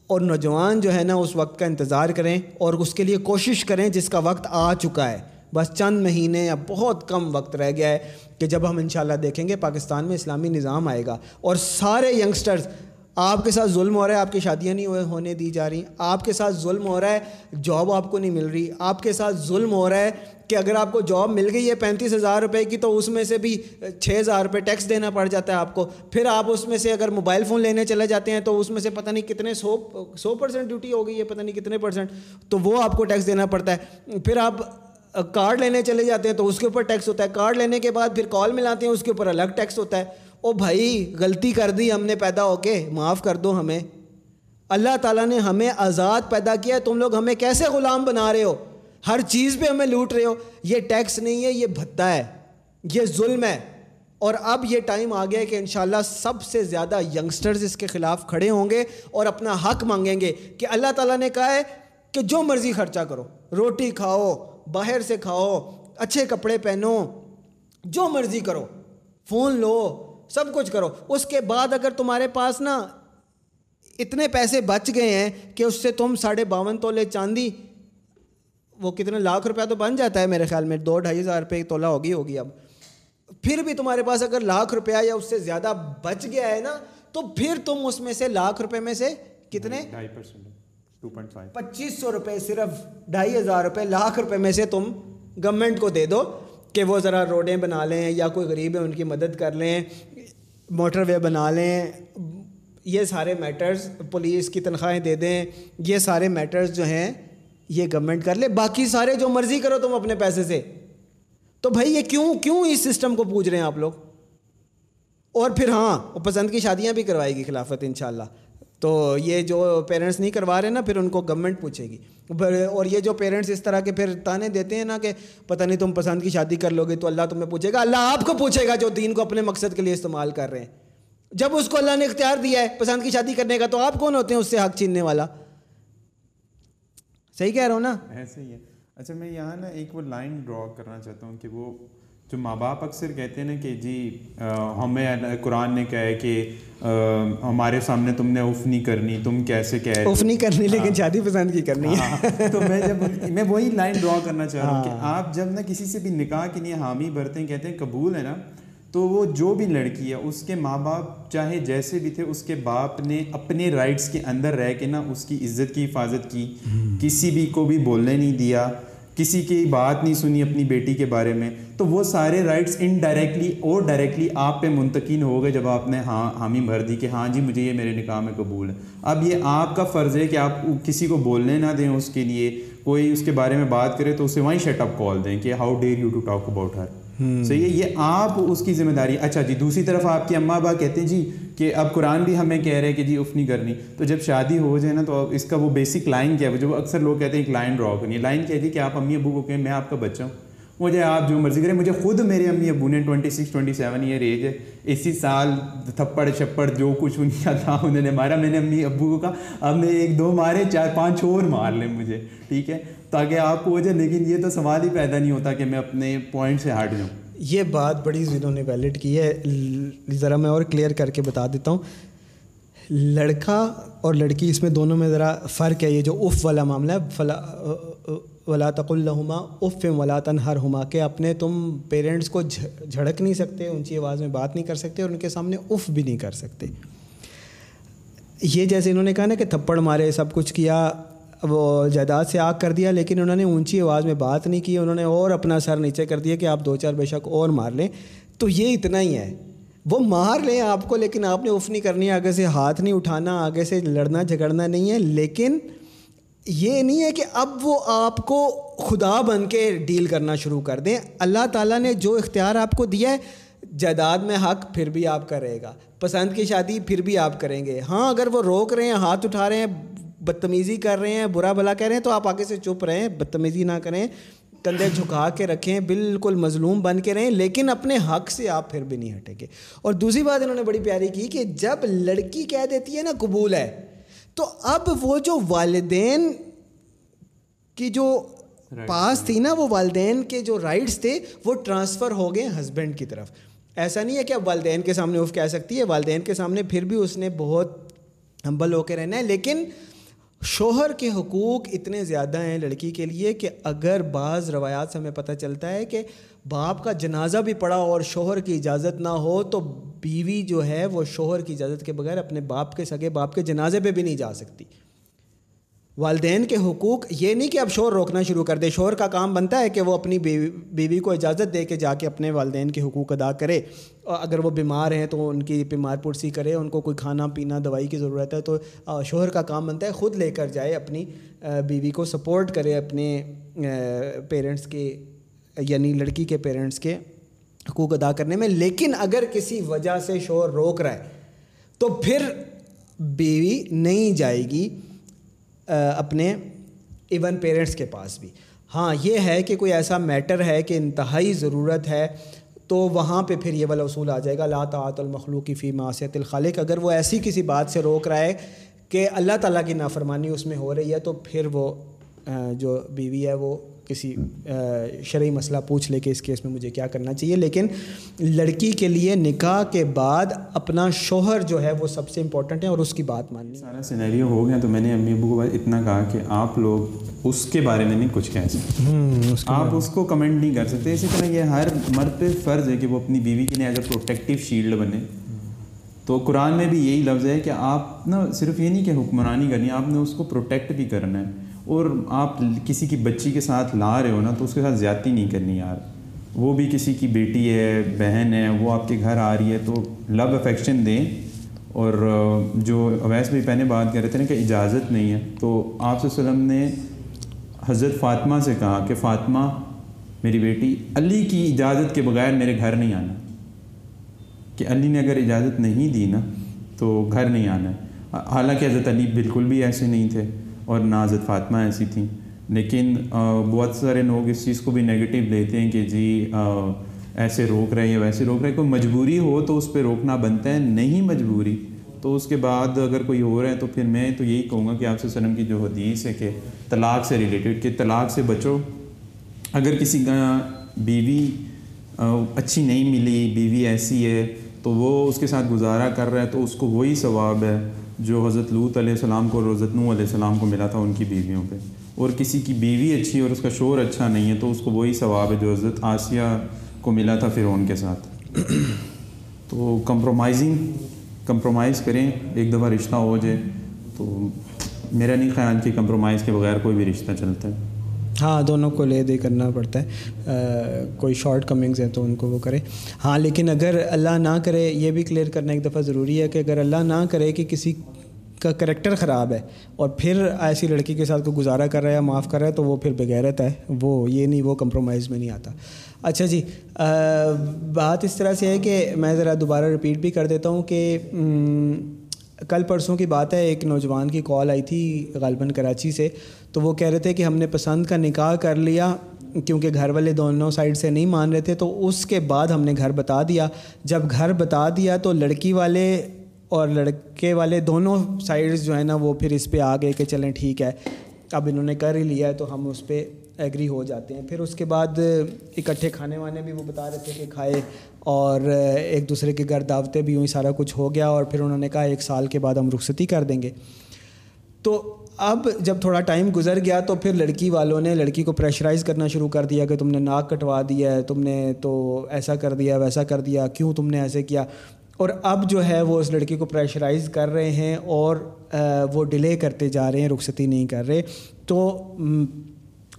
اور نوجوان جو ہے نا، اس وقت کا انتظار کریں اور اس کے لیے کوشش کریں جس کا وقت آ چکا ہے۔ بس چند مہینے یا بہت کم وقت رہ گیا ہے کہ جب ہم انشاءاللہ دیکھیں گے پاکستان میں اسلامی نظام آئے گا اور سارے ینگسٹرز، آپ کے ساتھ ظلم ہو رہا ہے، آپ کی شادیاں نہیں ہونے دی جا رہی، آپ کے ساتھ ظلم ہو رہا ہے، جاب آپ کو نہیں مل رہی، آپ کے ساتھ ظلم ہو رہا ہے کہ اگر آپ کو جاب مل گئی ہے پینتیس ہزار روپے کی تو اس میں سے بھی چھ ہزار روپے ٹیکس دینا پڑ جاتا ہے آپ کو۔ پھر آپ اس میں سے اگر موبائل فون لینے چلے جاتے ہیں تو اس میں سے پتہ نہیں کتنے سو سو پرسینٹ ڈیوٹی ہو گئی ہے، پتہ نہیں کتنے پرسینٹ تو وہ آپ کو ٹیکس دینا پڑتا ہے۔ پھر آپ کارڈ لینے چلے جاتے ہیں تو اس کے اوپر ٹیکس ہوتا ہے۔ کارڈ لینے کے بعد پھر کال ملاتے ہیں، اس کے اوپر الگ ٹیکس ہوتا ہے۔ او بھائی، غلطی کر دی ہم نے پیدا ہو کے، معاف کر دو ہمیں۔ اللہ تعالیٰ نے ہمیں آزاد پیدا کیا ہے، تم لوگ ہمیں کیسے غلام بنا رہے ہو؟ ہر چیز پہ ہمیں لوٹ رہے ہو۔ یہ ٹیکس نہیں ہے، یہ بھتا ہے۔ یہ ظلم ہے۔ اور اب یہ ٹائم آ گیا کہ انشاءاللہ سب سے زیادہ ینگسٹرز اس کے خلاف کھڑے ہوں گے اور اپنا حق مانگیں گے کہ اللہ تعالیٰ نے کہا ہے کہ جو مرضی خرچہ کرو۔ روٹی کھاؤ باہر سے کھاؤ، اچھے کپڑے پہنو، جو مرضی کرو۔ فون لو، سب کچھ کرو۔ اس کے بعد اگر تمہارے پاس نا اتنے پیسے بچ گئے ہیں کہ اس سے تم ساڑھے باون تولے چاندی، وہ کتنے لاکھ روپیہ تو بن جاتا ہے میرے خیال میں۔ دو، ڈھائی ہزار روپے تولہ ہوگی ہوگی اب۔ پھر بھی تمہارے پاس اگر لاکھ روپیہ یا اس سے زیادہ بچ گیا ہے نا، تو پھر تم اس میں سے لاکھ روپے میں سے کتنے؟ پچیس سو روپے صرف ڈھائی ہزار روپے، لاکھ روپے میں سے تم گورنمنٹ کو دے دو کہ وہ ذرا روڈیں بنا لیں یا کوئی غریب ہے، ان کی مدد کر لیں، موٹر وے بنا لیں۔ یہ سارے میٹرز پولیس کی تنخواہیں دے دیں۔ یہ سارے میٹرز جو ہیں، یہ گورنمنٹ کر لے۔ باقی سارے جو مرضی کرو تم اپنے پیسے سے۔ تو بھائی، یہ کیوں کیوں اس سسٹم کو پوچھ رہے ہیں آپ لوگ؟ اور پھر ہاں پسند کی شادیاں بھی کروائے گی خلافت انشاءاللہ۔ تو یہ جو پیرنٹس نہیں کروا رہے نا، پھر ان کو گورنمنٹ پوچھے گی۔ اور یہ جو پیرنٹس اس طرح کے پھر تانے دیتے ہیں نا کہ پتہ نہیں تم پسند کی شادی کر لو گے تو اللہ تمہیں پوچھے گا، اللہ آپ کو پوچھے گا جو دین کو اپنے مقصد کے لیے استعمال کر رہے ہیں۔ جب اس کو اللہ نے اختیار دیا ہے پسند کی شادی کرنے کا تو آپ کون ہوتے ہیں اس سے حق چھیننے والا؟ صحیح کہہ رہا ہوں نا؟ ایسے ہی ہے۔ اچھا میں یہاں نا ایک وہ لائن ڈرا کرنا چاہتا ہوں کہ وہ جو ماں باپ اکثر کہتے ہیں نا کہ جی ہمیں قرآن نے کہا ہے کہ ہمارے سامنے تم نے اف نہیں کرنی تم کیسے کہہ اف نہیں کرنی لیکن ہاں۔ شادی پسند کی کرنی ہے۔ ہاں، تو میں جب میں وہی لائن ڈرا کرنا چاہ رہا ہوں کہ ہاں۔ آپ جب نا کسی سے بھی نکاح کے لیے حامی بھرتے ہیں کہتے ہیں قبول ہے نا تو وہ جو بھی لڑکی ہے اس کے ماں باپ چاہے جیسے بھی تھے اس کے باپ نے اپنے رائٹس کے اندر رہ کے نا اس کی عزت کی حفاظت کی۔ کسی بھی کو بھی بولنے نہیں دیا۔ کسی کی بات نہیں سنی اپنی بیٹی کے بارے میں تو وہ سارے رائٹس انڈائریکٹلی اور ڈائریکٹلی آپ پہ منتقل ہو گئے جب آپ نے ہاں حامی بھر دی کہ ہاں جی مجھے یہ میرے نکاح میں قبول ہے۔ اب یہ آپ کا فرض ہے کہ آپ کسی کو بولنے نہ دیں اس کے لیے کوئی اس کے بارے میں بات کرے تو اسے وہیں شٹ اپ کال دیں کہ how dare you to talk about her صحیح ہے یہ آپ اس کی ذمہ داری۔ اچھا جی دوسری طرف آپ کے اماں ابا کہتے ہیں جی کہ اب قرآن بھی ہمیں کہہ رہے ہیں کہ جی اف نہیں کرنی۔ تو جب شادی ہو جائے نا، تو اس کا وہ بیسک لائن کیا ہے؟ جو اکثر لوگ کہتے ہیں ایک لائن ڈرا کرنی۔ ہے لائن کہہ دی کہ آپ امی ابو کو کہیں، میں آپ کا بچہ ہوں۔ مجھے آپ جو مرضی کریں، مجھے خود میرے امی ابو نے twenty six twenty seven year age ہے۔ اسی سال تھپڑ چھپڑ جو کچھ ان کا تھا، انہوں نے مارا۔ میں نے امی ابو کو کہا، اب میں ایک دو مارے، چار پانچ اور مار لیں مجھے۔ ٹھیک ہے؟ تاکہ آپ کو ہو جائے لیکن یہ تو سوال ہی پیدا نہیں ہوتا کہ میں اپنے پوائنٹ سے ہٹ جاؤں۔ یہ بات بڑی زیروں نے ویلڈ کی ہے۔ ذرا میں اور کلیئر کر کے بتا دیتا ہوں۔ لڑکا اور لڑکی، اس میں دونوں میں ذرا فرق ہے۔ یہ جو اف والا معاملہ ہے، فلا، ولا تق الحما اف ولا تن ہر ہما کہ اپنے تم پیرنٹس کو جھڑک نہیں سکتے اونچی آواز میں بات نہیں کر سکتے، اور ان کے سامنے اف بھی نہیں کر سکتے۔ یہ جیسے انہوں نے کہا نا کہ تھپڑ مارے، سب کچھ کیا وہ جائیداد سے آگ کر دیا، لیکن انہوں نے اونچی آواز میں بات نہیں کی، انہوں نے اور اپنا سر نیچے کر دیا کہ آپ دو چار بے شک اور مار لیں۔ تو یہ اتنا ہی ہے۔ وہ مار لیں آپ کو، لیکن آپ نے اف نہیں کرنی ہے آگے سے ہاتھ نہیں اٹھانا، آگے سے لڑنا جھگڑنا نہیں ہے۔ لیکن یہ نہیں ہے کہ اب وہ آپ کو خدا بن کے ڈیل کرنا شروع کر دیں۔ اللہ تعالیٰ نے جو اختیار آپ کو دیا ہے، جائیداد میں حق پھر بھی آپ کرے گا۔ پسند کی شادی پھر بھی آپ کریں گے۔ ہاں اگر وہ روک رہے ہیں، ہاتھ اٹھا رہے ہیں بدتمیزی کر رہے ہیں برا بھلا کہہ رہے ہیں تو آپ آگے سے چپ رہیں بدتمیزی نہ کریں کندھے جھکا کے رکھیں بالکل مظلوم بن کے رہیں لیکن اپنے حق سے آپ پھر بھی نہیں ہٹیں گے۔ اور دوسری بات انہوں نے بڑی پیاری کی کہ جب لڑکی کہہ دیتی ہے نا قبول ہے تو اب وہ جو والدین کی جو پاس تھی نا وہ والدین کے جو رائٹس تھے وہ ٹرانسفر ہو گئے ہسبینڈ کی طرف۔ ایسا نہیں ہے کہ اب والدین کے سامنے وہ کہہ سکتی ہے والدین کے سامنے پھر بھی اس نے بہت ہمبل ہو کے رہنا ہے لیکن شوہر کے حقوق اتنے زیادہ ہیں لڑکی کے لیے کہ اگر بعض روایات سے ہمیں پتہ چلتا ہے کہ باپ کا جنازہ بھی پڑا اور شوہر کی اجازت نہ ہو تو بیوی جو ہے وہ شوہر کی اجازت کے بغیر اپنے باپ کے سگے باپ کے جنازے پہ بھی نہیں جا سکتی۔ والدین کے حقوق یہ نہیں کہ اب شور روکنا شروع کر دے، شور کا کام بنتا ہے کہ وہ اپنی بیوی بیوی کو اجازت دے کے جا کے اپنے والدین کے حقوق ادا کرے۔ اور اگر وہ بیمار ہیں تو ان کی بیمار پرسی کرے، ان کو کوئی کھانا، پینا، دوائی کی ضرورت ہے تو شوہر کا کام بنتا ہے۔ خود لے کر جائے، اپنی بیوی کو سپورٹ کرے اپنے پیرنٹس کے یعنی لڑکی کے پیرنٹس کے حقوق ادا کرنے میں۔ لیکن اگر کسی وجہ سے شور روک رہا ہے تو پھر بیوی نہیں جائے گی۔ اپنے ایون پیرنٹس کے پاس بھی۔ ہاں یہ ہے کہ کوئی ایسا میٹر ہے کہ انتہائی ضرورت ہے، تو وہاں پہ پھر یہ والا اصول آ جائے گا۔ لا تعاط المخلوقی فی معاشیت الخالق۔ اگر وہ ایسی کسی بات سے روک رہا ہے کہ اللہ تعالیٰ کی نافرمانی اس میں ہو رہی ہے، تو پھر وہ جو بیوی ہے، وہ کسی شرعی مسئلہ پوچھ لے کہ اس کیس میں مجھے کیا کرنا چاہیے لیکن لڑکی کے لیے نکاح کے بعد اپنا شوہر جو ہے وہ سب سے امپورٹنٹ ہے اور اس کی بات ماننی۔ سارا سینیریو ہو گیا تو میں نے امی ابو کو اتنا کہا کہ آپ لوگ اس کے بارے میں نہیں کچھ کہہ سکتے۔ آپ اس کو کمنٹ نہیں کر سکتے۔ اسی طرح یہ ہر مرد پہ فرض ہے کہ وہ اپنی بیوی کے لیے ایز اے پروٹیکٹیو شیلڈ بنے۔ تو قرآن میں بھی یہی لفظ ہے کہ آپ نا صرف یہ نہیں کہ حکمرانی کرنی آپ نے اس کو پروٹیکٹ بھی کرنا ہے۔ اور آپ کسی کی بچی کے ساتھ لا رہے ہو نا تو اس کے ساتھ زیادتی نہیں کرنی یار۔ وہ بھی کسی کی بیٹی ہے، بہن ہے، وہ آپ کے گھر آ رہی ہے، تو لو افیکشن دیں۔ اور جو اویس بھی پہلے بات کر رہے تھے نا کہ اجازت نہیں ہے، تو آپ وسلم نے حضرت فاطمہ سے کہا کہ فاطمہ، میری بیٹی، علی کی اجازت کے بغیر میرے گھر نہیں آنا۔ کہ علی نے اگر اجازت نہیں دی نا، تو گھر نہیں آنا۔ حالانکہ حضرت علی بالکل بھی ایسے نہیں تھے۔ اور نازت فاطمہ ایسی تھیں۔ لیکن بہت سارے لوگ اس چیز کو بھی نگیٹیو لیتے ہیں کہ جی ایسے روک رہے ہیں یا ویسے روک رہے ہیں۔ کوئی مجبوری ہو تو اس پہ روکنا بنتا ہے، نہیں مجبوری تو اس کے بعد اگر کوئی ہو رہا ہے تو پھر میں تو یہی کہوں گا کہ آپ سے سلم کی جو حدیث ہے کہ طلاق سے ریلیٹڈ کہ طلاق سے بچو۔ اگر کسی کا بیوی اچھی نہیں ملی، بیوی ایسی ہے تو وہ اس کے ساتھ گزارا کر رہا ہے تو اس کو وہی ثواب ہے۔ جو حضرت لوت علیہ السلام کو اور حضرت نو علیہ السلام کو ملا تھا ان کی بیویوں پہ۔ اور کسی کی بیوی اچھی اور اس کا شور اچھا نہیں ہے، تو اس کو وہی ثواب ہے جو حضرت آسیہ کو ملا تھا فرعون کے ساتھ۔ [clears throat] تو کمپرومائزنگ کمپرومائز کریں، ایک دفعہ رشتہ ہو جائے تو میرا نہیں خیال کہ کمپرومائز کے بغیر کوئی بھی رشتہ چلتا ہے۔ ہاں دونوں کو لے دے کرنا پڑتا ہے۔ کوئی شارٹ کمنگز ہیں تو ان کو وہ کرے۔ ہاں لیکن اگر اللہ نہ کرے، یہ بھی کلیئر کرنا ایک دفعہ ضروری ہے کہ اگر اللہ نہ کرے کہ کسی کا کریکٹر خراب ہے اور پھر ایسی لڑکی کے ساتھ کو گزارا کر رہا ہے یا معاف کر رہا ہے، تو وہ پھر بغیرت ہے۔ وہ، یہ نہیں، وہ کمپرومائز میں نہیں آتا۔ اچھا جی بات اس طرح سے ہے کہ میں ذرا دوبارہ رپیٹ بھی کر دیتا ہوں کہ کل پرسوں کی بات ہے، ایک نوجوان کی کال آئی تھی غالباً کراچی سے، تو وہ کہہ رہے تھے کہ ہم نے پسند کا نکاح کر لیا، کیونکہ گھر والے دونوں سائڈ سے نہیں مان رہے تھے، تو اس کے بعد ہم نے گھر بتا دیا۔ جب گھر بتا دیا تو لڑکی والے اور لڑکے والے دونوں سائڈز جو ہیں نا، وہ پھر اس پہ آ گئے کہ چلیں ٹھیک ہے، اب انہوں نے کر ہی لیا ہے، تو ہم اس پہ ایگری ہو جاتے ہیں۔ پھر اس کے بعد اکٹھے کھانے وانے بھی وہ بتا رہے تھے کہ کھائے اور ایک دوسرے کے گھر دعوتیں بھی ہوئیں، سارا کچھ ہو گیا اور پھر انہوں نے کہا ایک سال کے بعد ہم رخصتی کر دیں گے۔ تو اب جب تھوڑا ٹائم گزر گیا تو پھر لڑکی والوں نے، لڑکی کو پریشرائز کرنا شروع کر دیا کہ تم نے ناک کٹوا دیا ہے، تم نے تو ایسا کر دیا، ویسا کر دیا، کیوں تم نے ایسے کیا؟ اور اب جو ہے وہ اس لڑکی کو پریشرائز کر رہے ہیں اور وہ ڈیلے کرتے جا رہے ہیں، رخصتی نہیں کر رہے۔ تو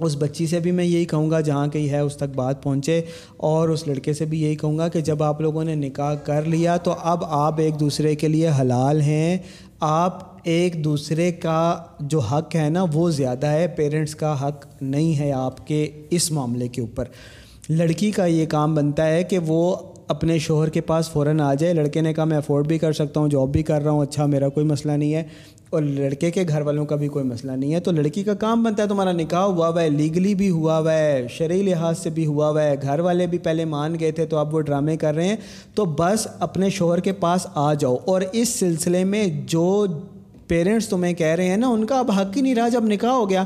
اس بچی سے بھی میں یہی کہوں گا جہاں کہیں ہے اس تک بات پہنچے اور اس لڑکے سے بھی یہی کہوں گا کہ جب آپ لوگوں نے نکاح کر لیا تو اب آپ ایک دوسرے کے لیے حلال ہیں، آپ ایک دوسرے کا جو حق ہے نا وہ زیادہ ہے، پیرنٹس کا حق نہیں ہے آپ کے اس معاملے کے اوپر۔ لڑکی کا یہ کام بنتا ہے کہ وہ اپنے شوہر کے پاس فوراً آ جائے، لڑکے نے کہا میں افورڈ بھی کر سکتا ہوں، جاب بھی کر رہا ہوں اچھا میرا کوئی مسئلہ نہیں ہے۔ اور لڑکے کے گھر والوں کا بھی کوئی مسئلہ نہیں ہے۔ تو لڑکی کا کام بنتا ہے، تمہارا نکاح ہوا ہوا ہے لیگلی بھی ہوا ہوا ہے، شرعی لحاظ سے بھی ہوا ہوا ہے۔ گھر والے بھی پہلے مان گئے تھے تو اب وہ ڈرامے کر رہے ہیں۔ تو بس اپنے شوہر کے پاس آ جاؤ۔ اور اس سلسلے میں جو پیرنٹس تمہیں کہہ رہے ہیں نا، ان کا اب حق ہی نہیں رہا جب نکاح ہو گیا۔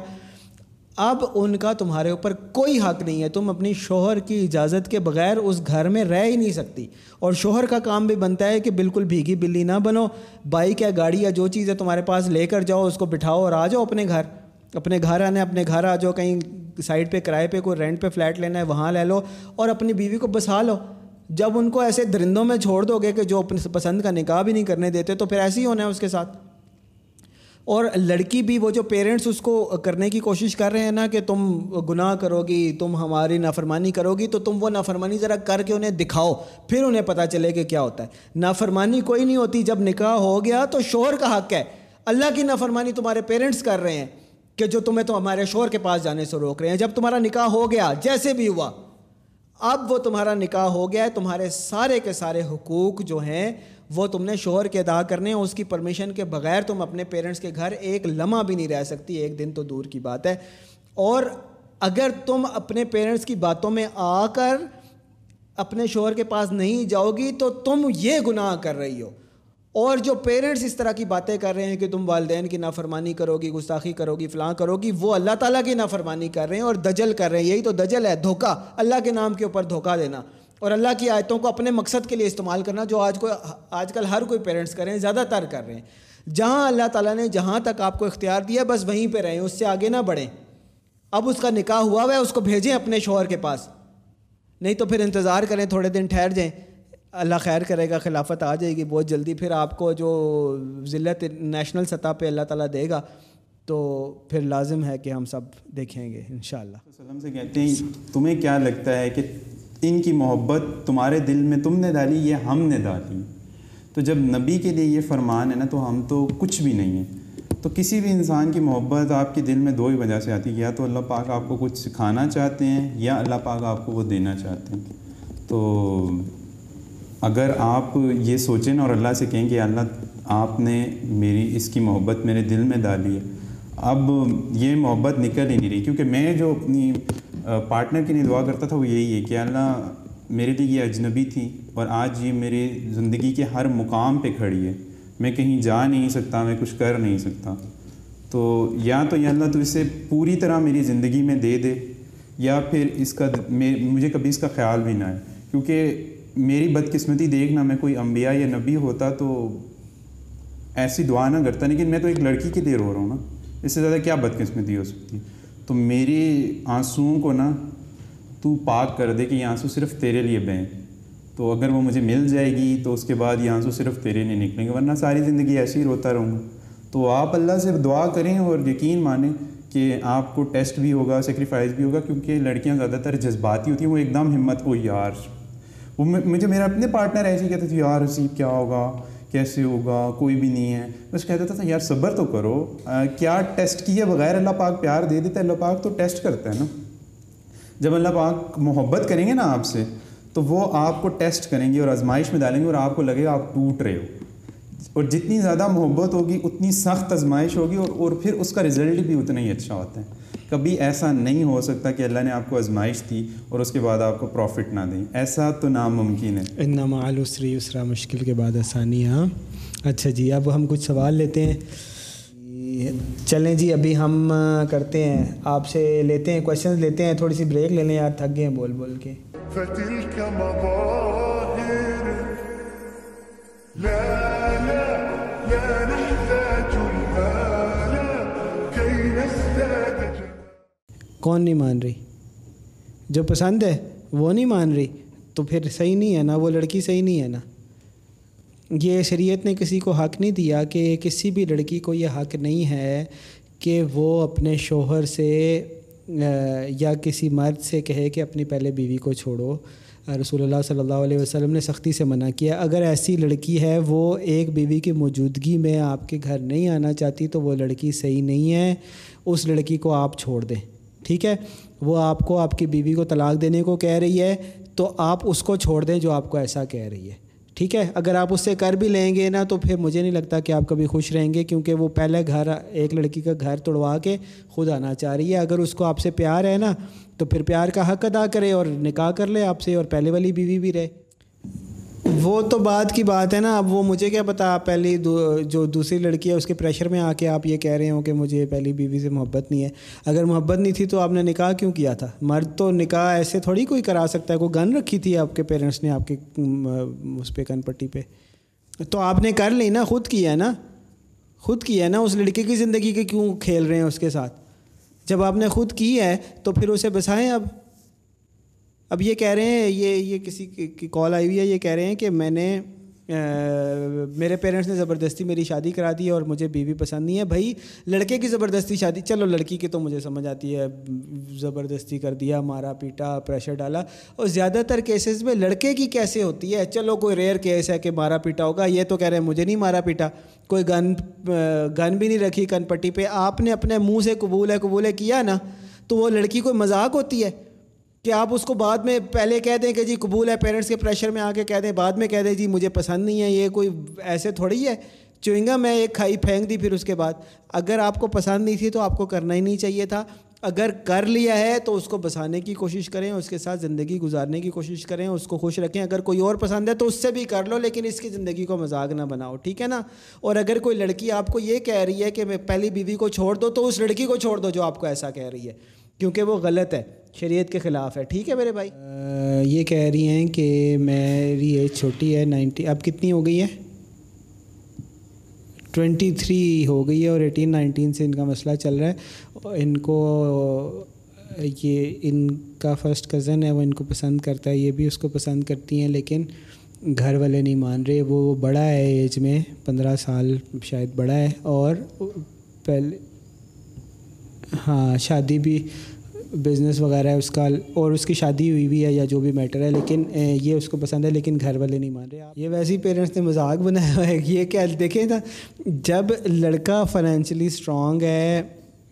اب ان کا تمہارے اوپر کوئی حق نہیں ہے، تم اپنی شوہر کی اجازت کے بغیر اس گھر میں رہ ہی نہیں سکتی۔ اور شوہر کا کام بھی بنتا ہے کہ بالکل بھیگی بلی نہ بنو، بائک یا گاڑی یا جو چیز ہے تمہارے پاس لے کر جاؤ، اس کو بٹھاؤ اور آ جاؤ اپنے گھر۔ اپنے گھر آنے، اپنے گھر آ جاؤ، کہیں سائڈ پہ، کرائے پہ، کوئی رینٹ پہ فلیٹ لینا ہے، وہاں لے لو اور اپنی بیوی کو بسا لو۔ جب ان کو ایسے درندوں میں چھوڑ دو گے کہ جو اپنے پسند کا نکاح بھی نہیں کرنے دیتے، تو پھر ایسے ہی ہونا ہے اس کے ساتھ۔ اور لڑکی بھی وہ جو پیرنٹس اس کو کرنے کی کوشش کر رہے ہیں نا کہ تم گناہ کرو گی، تم ہماری نافرمانی کرو گی، تو تم وہ نافرمانی ذرا کر کے انہیں دکھاؤ، پھر انہیں پتہ چلے کہ کیا ہوتا ہے۔ نافرمانی کوئی نہیں ہوتی، جب نکاح ہو گیا تو شوہر کا حق ہے۔ اللہ کی نافرمانی تمہارے پیرنٹس کر رہے ہیں کہ جو تمہیں تو ہمارے شوہر کے پاس جانے سے روک رہے ہیں۔ جب تمہارا نکاح ہو گیا، جیسے بھی ہوا، اب وہ تمہارا نکاح ہو گیا ہے، تمہارے سارے کے سارے حقوق جو ہیں وہ تم نے شوہر کے ادا کرنے اس کی پرمیشن کے بغیر تم اپنے پیرنٹس کے گھر ایک لمحہ بھی نہیں رہ سکتی، ایک دن تو دور کی بات ہے۔ اور اگر تم اپنے پیرنٹس کی باتوں میں آ کر اپنے شوہر کے پاس نہیں جاؤ گی تو تم یہ گناہ کر رہی ہو۔ اور جو پیرنٹس اس طرح کی باتیں کر رہے ہیں کہ تم والدین کی نافرمانی کرو گی، گستاخی کرو گی، فلاں کرو گی، وہ اللہ تعالیٰ کی نافرمانی کر رہے ہیں اور دجل کر رہے ہیں۔ یہی تو دجل ہے، دھوکہ، اللہ کے نام کے اوپر دھوکہ دینا۔ اور اللہ کی آیتوں کو اپنے مقصد کے لیے استعمال کرنا جو آج کو آج کل ہر کوئی پیرنٹس کر رہے ہیں، زیادہ تر کر رہے ہیں۔ جہاں اللہ تعالیٰ نے جہاں تک آپ کو اختیار دیا، بس وہیں پہ رہیں، اس سے آگے نہ بڑھیں۔ اب اس کا نکاح ہوا ہوا ہے، اس کو بھیجیں اپنے شوہر کے پاس۔ نہیں تو پھر انتظار کریں، تھوڑے دن ٹھہر جائیں۔ اللہ خیر کرے گا، خلافت آ جائے گی بہت جلدی۔ پھر آپ کو جو ذلت نیشنل سطح پہ اللہ تعالیٰ دے گا، تو پھر لازم ہے کہ ہم سب دیکھیں گے، انشاءاللہ۔ وسلم سے کہتے ہیں، تمہیں کیا لگتا ہے کہ ان کی محبت تمہارے دل میں تم نے ڈالی، یہ ہم نے ڈالی۔ تو جب نبی کے لیے یہ فرمان ہے نا، تو ہم تو کچھ بھی نہیں ہیں۔ تو کسی بھی انسان کی محبت آپ کے دل میں دو ہی وجہ سے آتی ہے، یا تو اللہ پاک آپ کو کچھ سکھانا چاہتے ہیں، یا اللہ پاک آپ کو وہ دینا چاہتے ہیں۔ تو اگر آپ یہ سوچیں اور اللہ سے کہیں کہ اللہ، آپ نے میری، اس کی محبت میرے دل میں ڈالی ہے۔ اب یہ محبت نکل ہی نہیں رہی، کیونکہ میں جو اپنی پارٹنر کے لیے دعا کرتا تھا، وہ یہی ہے کہ اللہ میرے لیے یہ اجنبی تھی اور آج یہ میری زندگی کے ہر مقام پہ کھڑی ہے۔ میں کہیں جا نہیں سکتا، میں کچھ کر نہیں سکتا۔ تو یا تو یہ اللہ تو اسے پوری طرح میری زندگی میں دے دے، یا پھر اس کا مجھے کبھی اس کا خیال بھی نہ آئے۔ کیونکہ میری بدقسمتی دیکھنا، میں کوئی انبیاء یا نبی ہوتا تو ایسی دعا نہ کرتا، لیکن میں تو ایک لڑکی کے لیے رو رہا ہوں نا۔ اس سے زیادہ کیا بدقسمتی ہو سکتی؟ تو میری آنسوؤں کو نا تو پاک کر دے کہ یہ آنسو صرف تیرے لیے بہیں تو اگر وہ مجھے مل جائے گی تو اس کے بعد یہ آنسو صرف تیرے لیے نکلیں گے، ورنہ ساری زندگی ایسے ہی روتا رہوں گا۔ تو آپ اللہ سے دعا کریں اور یقین مانیں کہ آپ کو ٹیسٹ بھی ہوگا سیکریفائز بھی ہوگا، کیونکہ لڑکیاں زیادہ تر جذباتی ہوتی ہیں، وہ ایک دم ہمت کو یار! وہ مجھے میرا اپنے پارٹنر ایسے ہی کہتے تھے، یار حسیب کیا ہوگا؟ کیسے ہوگا، کوئی بھی نہیں ہے۔ بس کہتا تھا، یار صبر تو کرو۔ کیا ٹیسٹ کیے بغیر اللہ پاک پیار دے دیتا ہے؟ اللہ پاک تو ٹیسٹ کرتا ہے نا۔ جب اللہ پاک محبت کریں گے نا آپ سے، تو وہ آپ کو ٹیسٹ کریں گے اور آزمائش میں ڈالیں گے اور آپ کو لگے گا آپ ٹوٹ رہے ہو۔ اور جتنی زیادہ محبت ہوگی اتنی سخت آزمائش ہوگی اور اور پھر اس کا رزلٹ بھی اتنا ہی اچھا ہوتا ہے۔ کبھی ایسا نہیں ہو سکتا کہ اللہ نے آپ کو آزمائش دی اور اس کے بعد آپ کو پروفٹ نہ دیں۔ ایسا تو ناممکن ہے۔ انما السری اسرا مشکل کے بعد آسانی ہاں۔ اچھا جی اب ہم کچھ سوال لیتے ہیں۔ چلیں جی ابھی ہم کرتے ہیں۔ آپ سے لیتے ہیں کوشچنز لیتے ہیں۔ تھوڑی سی بریک لے لیں یار تھک گئے ہیں بول بول کے۔ کون نہیں مان رہی؟ جو پسند ہے وہ نہیں مان رہی، تو پھر صحیح نہیں ہے نا؟ وہ لڑکی صحیح نہیں ہے نا؟ یہ شریعت نے کسی کو حق نہیں دیا کہ کسی بھی لڑکی کو یہ حق نہیں ہے کہ وہ اپنے شوہر سے یا کسی مرد سے کہے کہ اپنی پہلے بیوی کو چھوڑو۔ رسول اللہ صلی اللہ علیہ وسلم نے سختی سے منع کیا۔ اگر ایسی لڑکی ہے، وہ ایک بیوی کی موجودگی میں آپ کے گھر نہیں آنا چاہتی، تو وہ لڑکی صحیح نہیں ہے۔ اس لڑکی کو آپ چھوڑ دیں۔ ٹھیک ہے؟ وہ آپ کو آپ کی بیوی کو طلاق دینے کو کہہ رہی ہے، تو آپ اس کو چھوڑ دیں جو آپ کو ایسا کہہ رہی ہے۔ ٹھیک ہے؟ اگر آپ اس سے کر بھی لیں گے نا، تو پھر مجھے نہیں لگتا کہ آپ کبھی خوش رہیں گے، کیونکہ وہ پہلے گھر، ایک لڑکی کا گھر توڑوا کے خود آنا چاہ رہی ہے۔ اگر اس کو آپ سے پیار ہے نا، تو پھر پیار کا حق ادا کرے اور نکاح کر لے آپ سے اور پہلے والی بیوی بھی رہے۔ وہ تو بات کی بات ہے نا، اب وہ مجھے کیا پتا آپ پہلی جو دوسری لڑکی ہے، اس کے پریشر میں آ کے آپ یہ کہہ رہے ہوں کہ مجھے پہلی بیوی سے محبت نہیں ہے۔ اگر محبت نہیں تھی تو آپ نے نکاح کیوں کیا تھا؟ مرد تو نکاح ایسے تھوڑی کوئی کرا سکتا ہے، کوئی گن رکھی تھی آپ کے پیرنٹس نے، آپ کے اس پہ کن پٹی پہ؟ تو آپ نے کر لی نا، خود کیا ہے نا۔ خود کیا ہے نا، اس لڑکے کی زندگی کے کیوں کھیل رہے ہیں اس کے ساتھ؟ جب آپ نے خود کی ہے تو پھر اسے بسائیں اب؟ اب یہ کہہ رہے ہیں، یہ یہ کسی کی کال آئی ہوئی ہے، یہ کہہ رہے ہیں کہ میں نے میرے پیرنٹس نے زبردستی میری شادی کرا دی اور مجھے بیوی پسند نہیں ہے۔ بھائی، لڑکے کی زبردستی شادی، چلو لڑکی کی تو مجھے سمجھ آتی ہے۔ زبردستی کر دیا، مارا پیٹا پریشر ڈالا۔ اور زیادہ تر کیسز میں لڑکے کی کیسے ہوتی ہے؟ چلو کوئی ریئر کیس ہے کہ مارا پیٹا ہوگا، یہ تو کہہ رہے ہیں مجھے نہیں مارا پیٹا۔ کوئی گن گن بھی نہیں رکھی کن پٹی پہ۔ آپ نے اپنے منہ سے قبول ہے قبول ہے کیا نا؟ تو وہ لڑکی کوئی مذاق ہوتی ہے؟ کہ آپ اس کو بعد میں پہلے کہہ دیں کہ جی قبول ہے پیرنٹس کے پریشر میں آ کے کہہ دیں، بعد میں کہہ دیں جی مجھے پسند نہیں ہے، یہ کوئی ایسے تھوڑی ہے۔ چوئنگا میں ایک کھائی پھینک دی پھر اس کے بعد۔ اگر آپ کو پسند نہیں تھی تو آپ کو کرنا ہی نہیں چاہیے تھا۔ اگر کر لیا ہے تو اس کو بسانے کی کوشش کریں، اس کے ساتھ زندگی گزارنے کی کوشش کریں، اس کو خوش رکھیں۔ اگر کوئی اور پسند ہے تو اس سے بھی کر لو، لیکن اس کی زندگی کو مذاق نہ بناؤ، ٹھیک ہے نا؟ اور اگر کوئی لڑکی آپ کو یہ کہہ رہی ہے کہ میں پہلی بیوی کو چھوڑ دو، تو اس لڑکی کو چھوڑ دو جو آپ کو ایسا کہہ رہی ہے۔ کیونکہ وہ غلط ہے، شریعت کے خلاف ہے۔ ٹھیک ہے میرے بھائی؟ یہ کہہ رہی ہیں کہ میری ایج چھوٹی ہے، نائنٹی، اب کتنی ہو گئی ہے؟ ٹوینٹی تھری ہو گئی ہے اور ایٹین، نائنٹین سے ان کا مسئلہ چل رہا ہے۔ ان کو، یہ ان کا فرسٹ کزن ہے، وہ ان کو پسند کرتا ہے، یہ بھی اس کو پسند کرتی ہیں، لیکن گھر والے نہیں مان رہے۔ وہ بڑا ہے ایج میں، پندرہ سال شاید بڑا ہے اور پہلے ہاں شادی بھی بزنس وغیرہ ہے، اس کا، اور اس کی شادی ہوئی بھی ہے یا جو بھی میٹر ہے، لیکن یہ اس کو پسند ہے، لیکن گھر والے نہیں مان رہے۔ یہ ویسے ہی پیرنٹس نے مذاق بنایا ہوا ہے یہ کیا، دیکھیں نا، جب لڑکا فائنینشلی اسٹرانگ ہے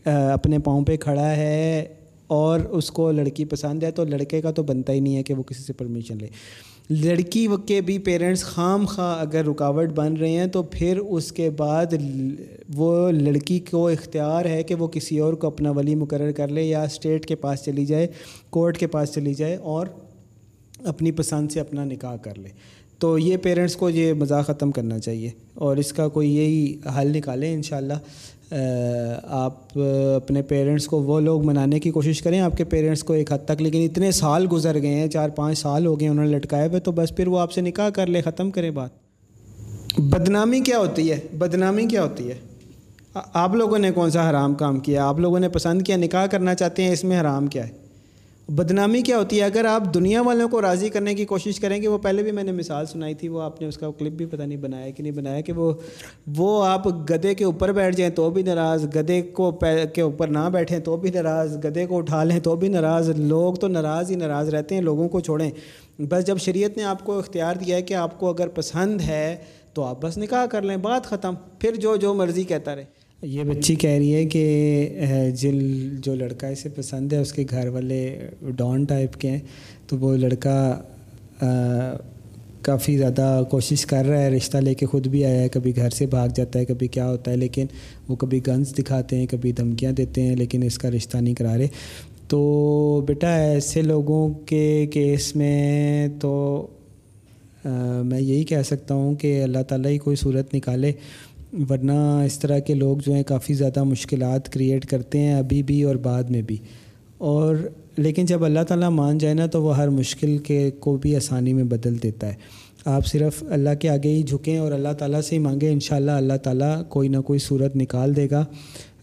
اپنے پاؤں پہ کھڑا ہے اور اس کو لڑکی پسند ہے، تو لڑکے کا تو بنتا ہی نہیں ہے کہ وہ کسی سے پرمیشن لے۔ لڑکی کے بھی پیرنٹس خام خواہ اگر رکاوٹ بن رہے ہیں تو پھر اس کے بعد وہ لڑکی کو اختیار ہے کہ وہ کسی اور کو اپنا ولی مقرر کر لے یا اسٹیٹ کے پاس چلی جائے کورٹ کے پاس چلی جائے اور اپنی پسند سے اپنا نکاح کر لے۔ تو یہ پیرنٹس کو یہ مزاح ختم کرنا چاہیے اور اس کا کوئی یہی حل نکالیں انشاءاللہ۔ آپ اپنے پیرنٹس کو وہ لوگ منانے کی کوشش کریں۔ آپ کے پیرنٹس کو ایک حد تک، لیکن اتنے سال گزر گئے ہیں، چار پانچ سال ہو گئے انہوں نے لٹکائے ہوئے، تو بس پھر وہ آپ سے نکاح کر لے، ختم کرے بات۔ بدنامی کیا ہوتی ہے؟ بدنامی کیا ہوتی ہے؟ آپ لوگوں نے کون سا حرام کام کیا؟ آپ لوگوں نے پسند کیا؟ نکاح کرنا چاہتے ہیں، اس میں حرام کیا ہے؟ بدنامی کیا ہوتی ہے؟ اگر آپ دنیا والوں کو راضی کرنے کی کوشش کریں گے وہ پہلے بھی میں نے مثال سنائی تھی، وہ آپ نے اس کا کلپ بھی پتہ نہیں بنایا کہ نہیں بنایا کہ وہ وہ آپ گدے کے اوپر بیٹھ جائیں تو بھی ناراض، گدے کو کے اوپر نہ بیٹھیں تو بھی ناراض، گدے کو اٹھا لیں تو بھی ناراض۔ لوگ تو ناراض ہی ناراض رہتے ہیں، لوگوں کو چھوڑیں۔ بس جب شریعت نے آپ کو اختیار دیا ہے کہ آپ کو اگر پسند ہے تو آپ بس نکاح کر لیں، بات ختم۔ پھر جو جو مرضی کہتا رہے۔ یہ بچی کہہ رہی ہے کہ جل جو لڑکا اسے پسند ہے، اس کے گھر والے ڈان ٹائپ کے ہیں، تو وہ لڑکا کافی زیادہ کوشش کر رہا ہے، رشتہ لے کے خود بھی آیا ہے، کبھی گھر سے بھاگ جاتا ہے، کبھی کیا ہوتا ہے، لیکن وہ کبھی گنز دکھاتے ہیں، کبھی دھمکیاں دیتے ہیں، لیکن اس کا رشتہ نہیں کرا رہے۔ تو بیٹا، ایسے لوگوں کے کیس میں تو میں یہی کہہ سکتا ہوں کہ اللہ تعالیٰ ہی کوئی صورت نکالے۔ ورنہ اس طرح کے لوگ جو ہیں کافی زیادہ مشکلات کریٹ کرتے ہیں ابھی بھی اور بعد میں بھی۔ اور لیکن جب اللہ تعالیٰ مان جائے نا تو وہ ہر مشکل کے کو بھی آسانی میں بدل دیتا ہے۔ آپ صرف اللہ کے آگے ہی جھکیں اور اللہ تعالیٰ سے ہی مانگیں، انشاءاللہ اللہ تعالیٰ کوئی نہ کوئی صورت نکال دے گا۔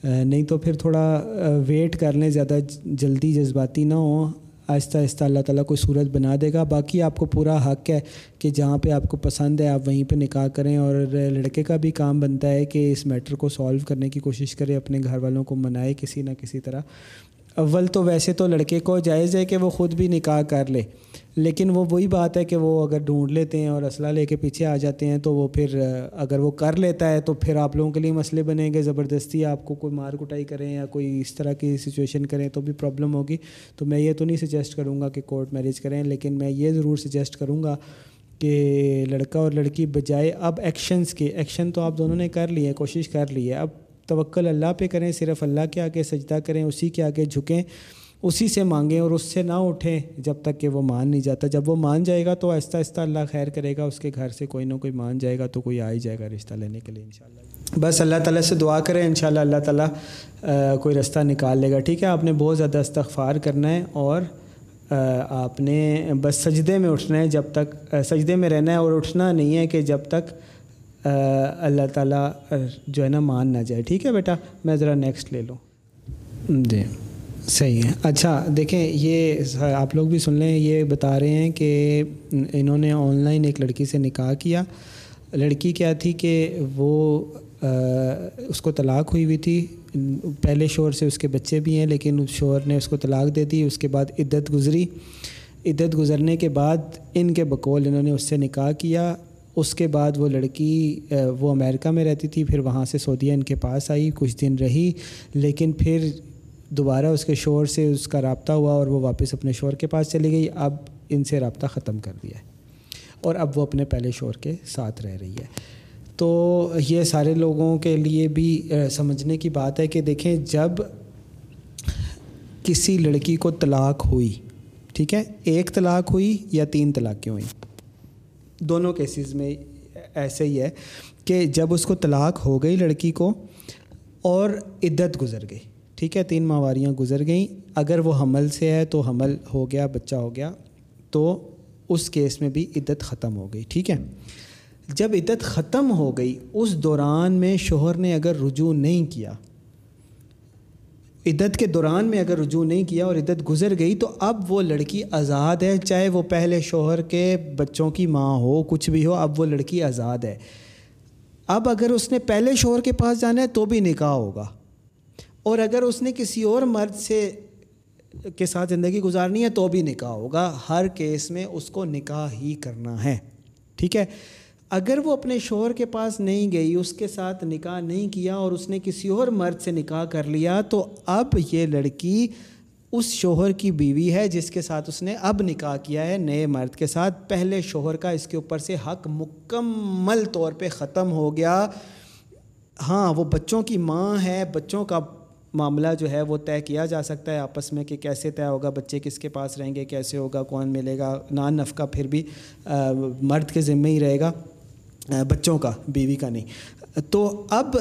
نہیں تو پھر تھوڑا ویٹ کر لیں زیادہ جلدی جذباتی نہ ہوں۔ آہستہ آہستہ اللہ تعالیٰ کوئی صورت بنا دے گا۔ باقی آپ کو پورا حق ہے کہ جہاں پہ آپ کو پسند ہے، آپ وہیں پہ نکاح کریں اور لڑکے کا بھی کام بنتا ہے کہ اس میٹر کو سالو کرنے کی کوشش کرے، اپنے گھر والوں کو منائے کسی نہ کسی طرح۔ اول تو ویسے تو لڑکے کو جائز ہے کہ وہ خود بھی نکاح کر لے۔ لیکن وہ وہی بات ہے کہ وہ اگر ڈھونڈ لیتے ہیں اور اسلحہ لے کے پیچھے آ جاتے ہیں تو وہ پھر اگر وہ کر لیتا ہے تو پھر آپ لوگوں کے لیے مسئلے بنیں گے زبردستی آپ کو کوئی مار کٹائی کریں یا کوئی اس طرح کی سچویشن کریں تو بھی پرابلم ہوگی۔ تو میں یہ تو نہیں سجیسٹ کروں گا کہ کورٹ میرج کریں، لیکن میں یہ ضرور سجیسٹ کروں گا کہ لڑکا اور لڑکی بجائے اب ایکشنز کے ایکشن تو آپ دونوں نے کر لیے کوشش کر لی ہے۔ اب توکل اللہ پہ کریں، صرف اللہ کے آگے سجدہ کریں، اسی کے آگے جھکیں۔ اسی سے مانگیں اور اس سے نہ اٹھیں جب تک کہ وہ مان نہیں جاتا۔ جب وہ مان جائے گا تو آہستہ آہستہ اللہ خیر کرے گا، اس کے گھر سے کوئی نہ کوئی مان جائے گا تو کوئی آ ہی جائے گا رشتہ لینے کے لیے انشاءاللہ۔ بس اللہ تعالیٰ سے دعا کریں انشاءاللہ اللہ تعالیٰ کوئی رستہ نکال لے گا۔ ٹھیک ہے، آپ نے بہت زیادہ استغفار کرنا ہے اور آپ نے بس سجدے میں اٹھنا ہے جب تک سجدے میں رہنا ہے اور اٹھنا نہیں ہے کہ جب تک اللہ تعالیٰ جو ہے نا، مان نہ جائے۔ ٹھیک ہے بیٹا، میں ذرا نیکسٹ لے لوں۔ جی۔ صحیح ہے۔ اچھا دیکھیں، یہ آپ لوگ بھی سن لیں، یہ بتا رہے ہیں کہ انہوں نے آن لائن ایک لڑکی سے نکاح کیا۔ لڑکی کیا تھی کہ وہ اس کو طلاق ہوئی ہوئی تھی۔ پہلے شور سے اس کے بچے بھی ہیں، لیکن اس شور نے اس کو طلاق دے دی، اس کے بعد عدت گزری۔ عدت گزرنے کے بعد ان کے بقول انہوں نے اس سے نکاح کیا۔ اس کے بعد وہ لڑکی وہ امریکہ میں رہتی تھی، پھر وہاں سے سعودیہ ان کے پاس آئی، کچھ دن رہی۔ لیکن پھر دوبارہ اس کے شور سے اس کا رابطہ ہوا اور وہ واپس اپنے شور کے پاس چلی گئی، اب ان سے رابطہ ختم کر دیا ہے اور اب وہ اپنے پہلے شور کے ساتھ رہ رہی ہے۔ تو یہ سارے لوگوں کے لیے بھی سمجھنے کی بات ہے کہ دیکھیں، جب کسی لڑکی کو طلاق ہوئی، ٹھیک ہے، ایک طلاق ہوئی یا تین طلاقیں ہوئیں، دونوں کیسز میں ایسے ہی ہے کہ جب اس کو طلاق ہو گئی لڑکی کو اور عدت گزر گئی ٹھیک ہے، تین ماہواریاں گزر گئیں۔ اگر وہ حمل سے ہے تو حمل ہو گیا، بچہ ہو گیا، تو اس کیس میں بھی عدت ختم ہو گئی، ٹھیک ہے۔ جب عدت ختم ہو گئی، اس دوران میں شوہر نے اگر رجوع نہیں کیا، عدت کے دوران میں اگر رجوع نہیں کیا اور عدت گزر گئی، تو اب وہ لڑکی آزاد ہے، چاہے وہ پہلے شوہر کے بچوں کی ماں ہو، کچھ بھی ہو، اب وہ لڑکی آزاد ہے۔ اب اگر اس نے پہلے شوہر کے پاس جانا ہے تو بھی نکاح ہوگا۔ اور اگر اس نے کسی اور مرد سے کے ساتھ زندگی گزارنی ہے تو بھی نکاح ہوگا۔ ہر کیس میں اس کو نکاح ہی کرنا ہے۔ ٹھیک ہے؟ اگر وہ اپنے شوہر کے پاس نہیں گئی، اس کے ساتھ نکاح نہیں کیا اور اس نے کسی اور مرد سے نکاح کر لیا، تو اب یہ لڑکی اس شوہر کی بیوی ہے جس کے ساتھ اس نے اب نکاح کیا ہے نئے مرد کے ساتھ۔ پہلے شوہر کا اس کے اوپر سے حق مکمل طور پہ ختم ہو گیا۔ ہاں وہ بچوں کی ماں ہے، بچوں کا معاملہ جو ہے وہ طے کیا جا سکتا ہے آپس میں کہ کیسے طے ہوگا، بچے کس کے پاس رہیں گے، کیسے ہوگا، کون ملے گا نان نفقہ پھر بھی مرد کے ذمے ہی رہے گا بچوں کا، بیوی کا نہیں۔ تو اب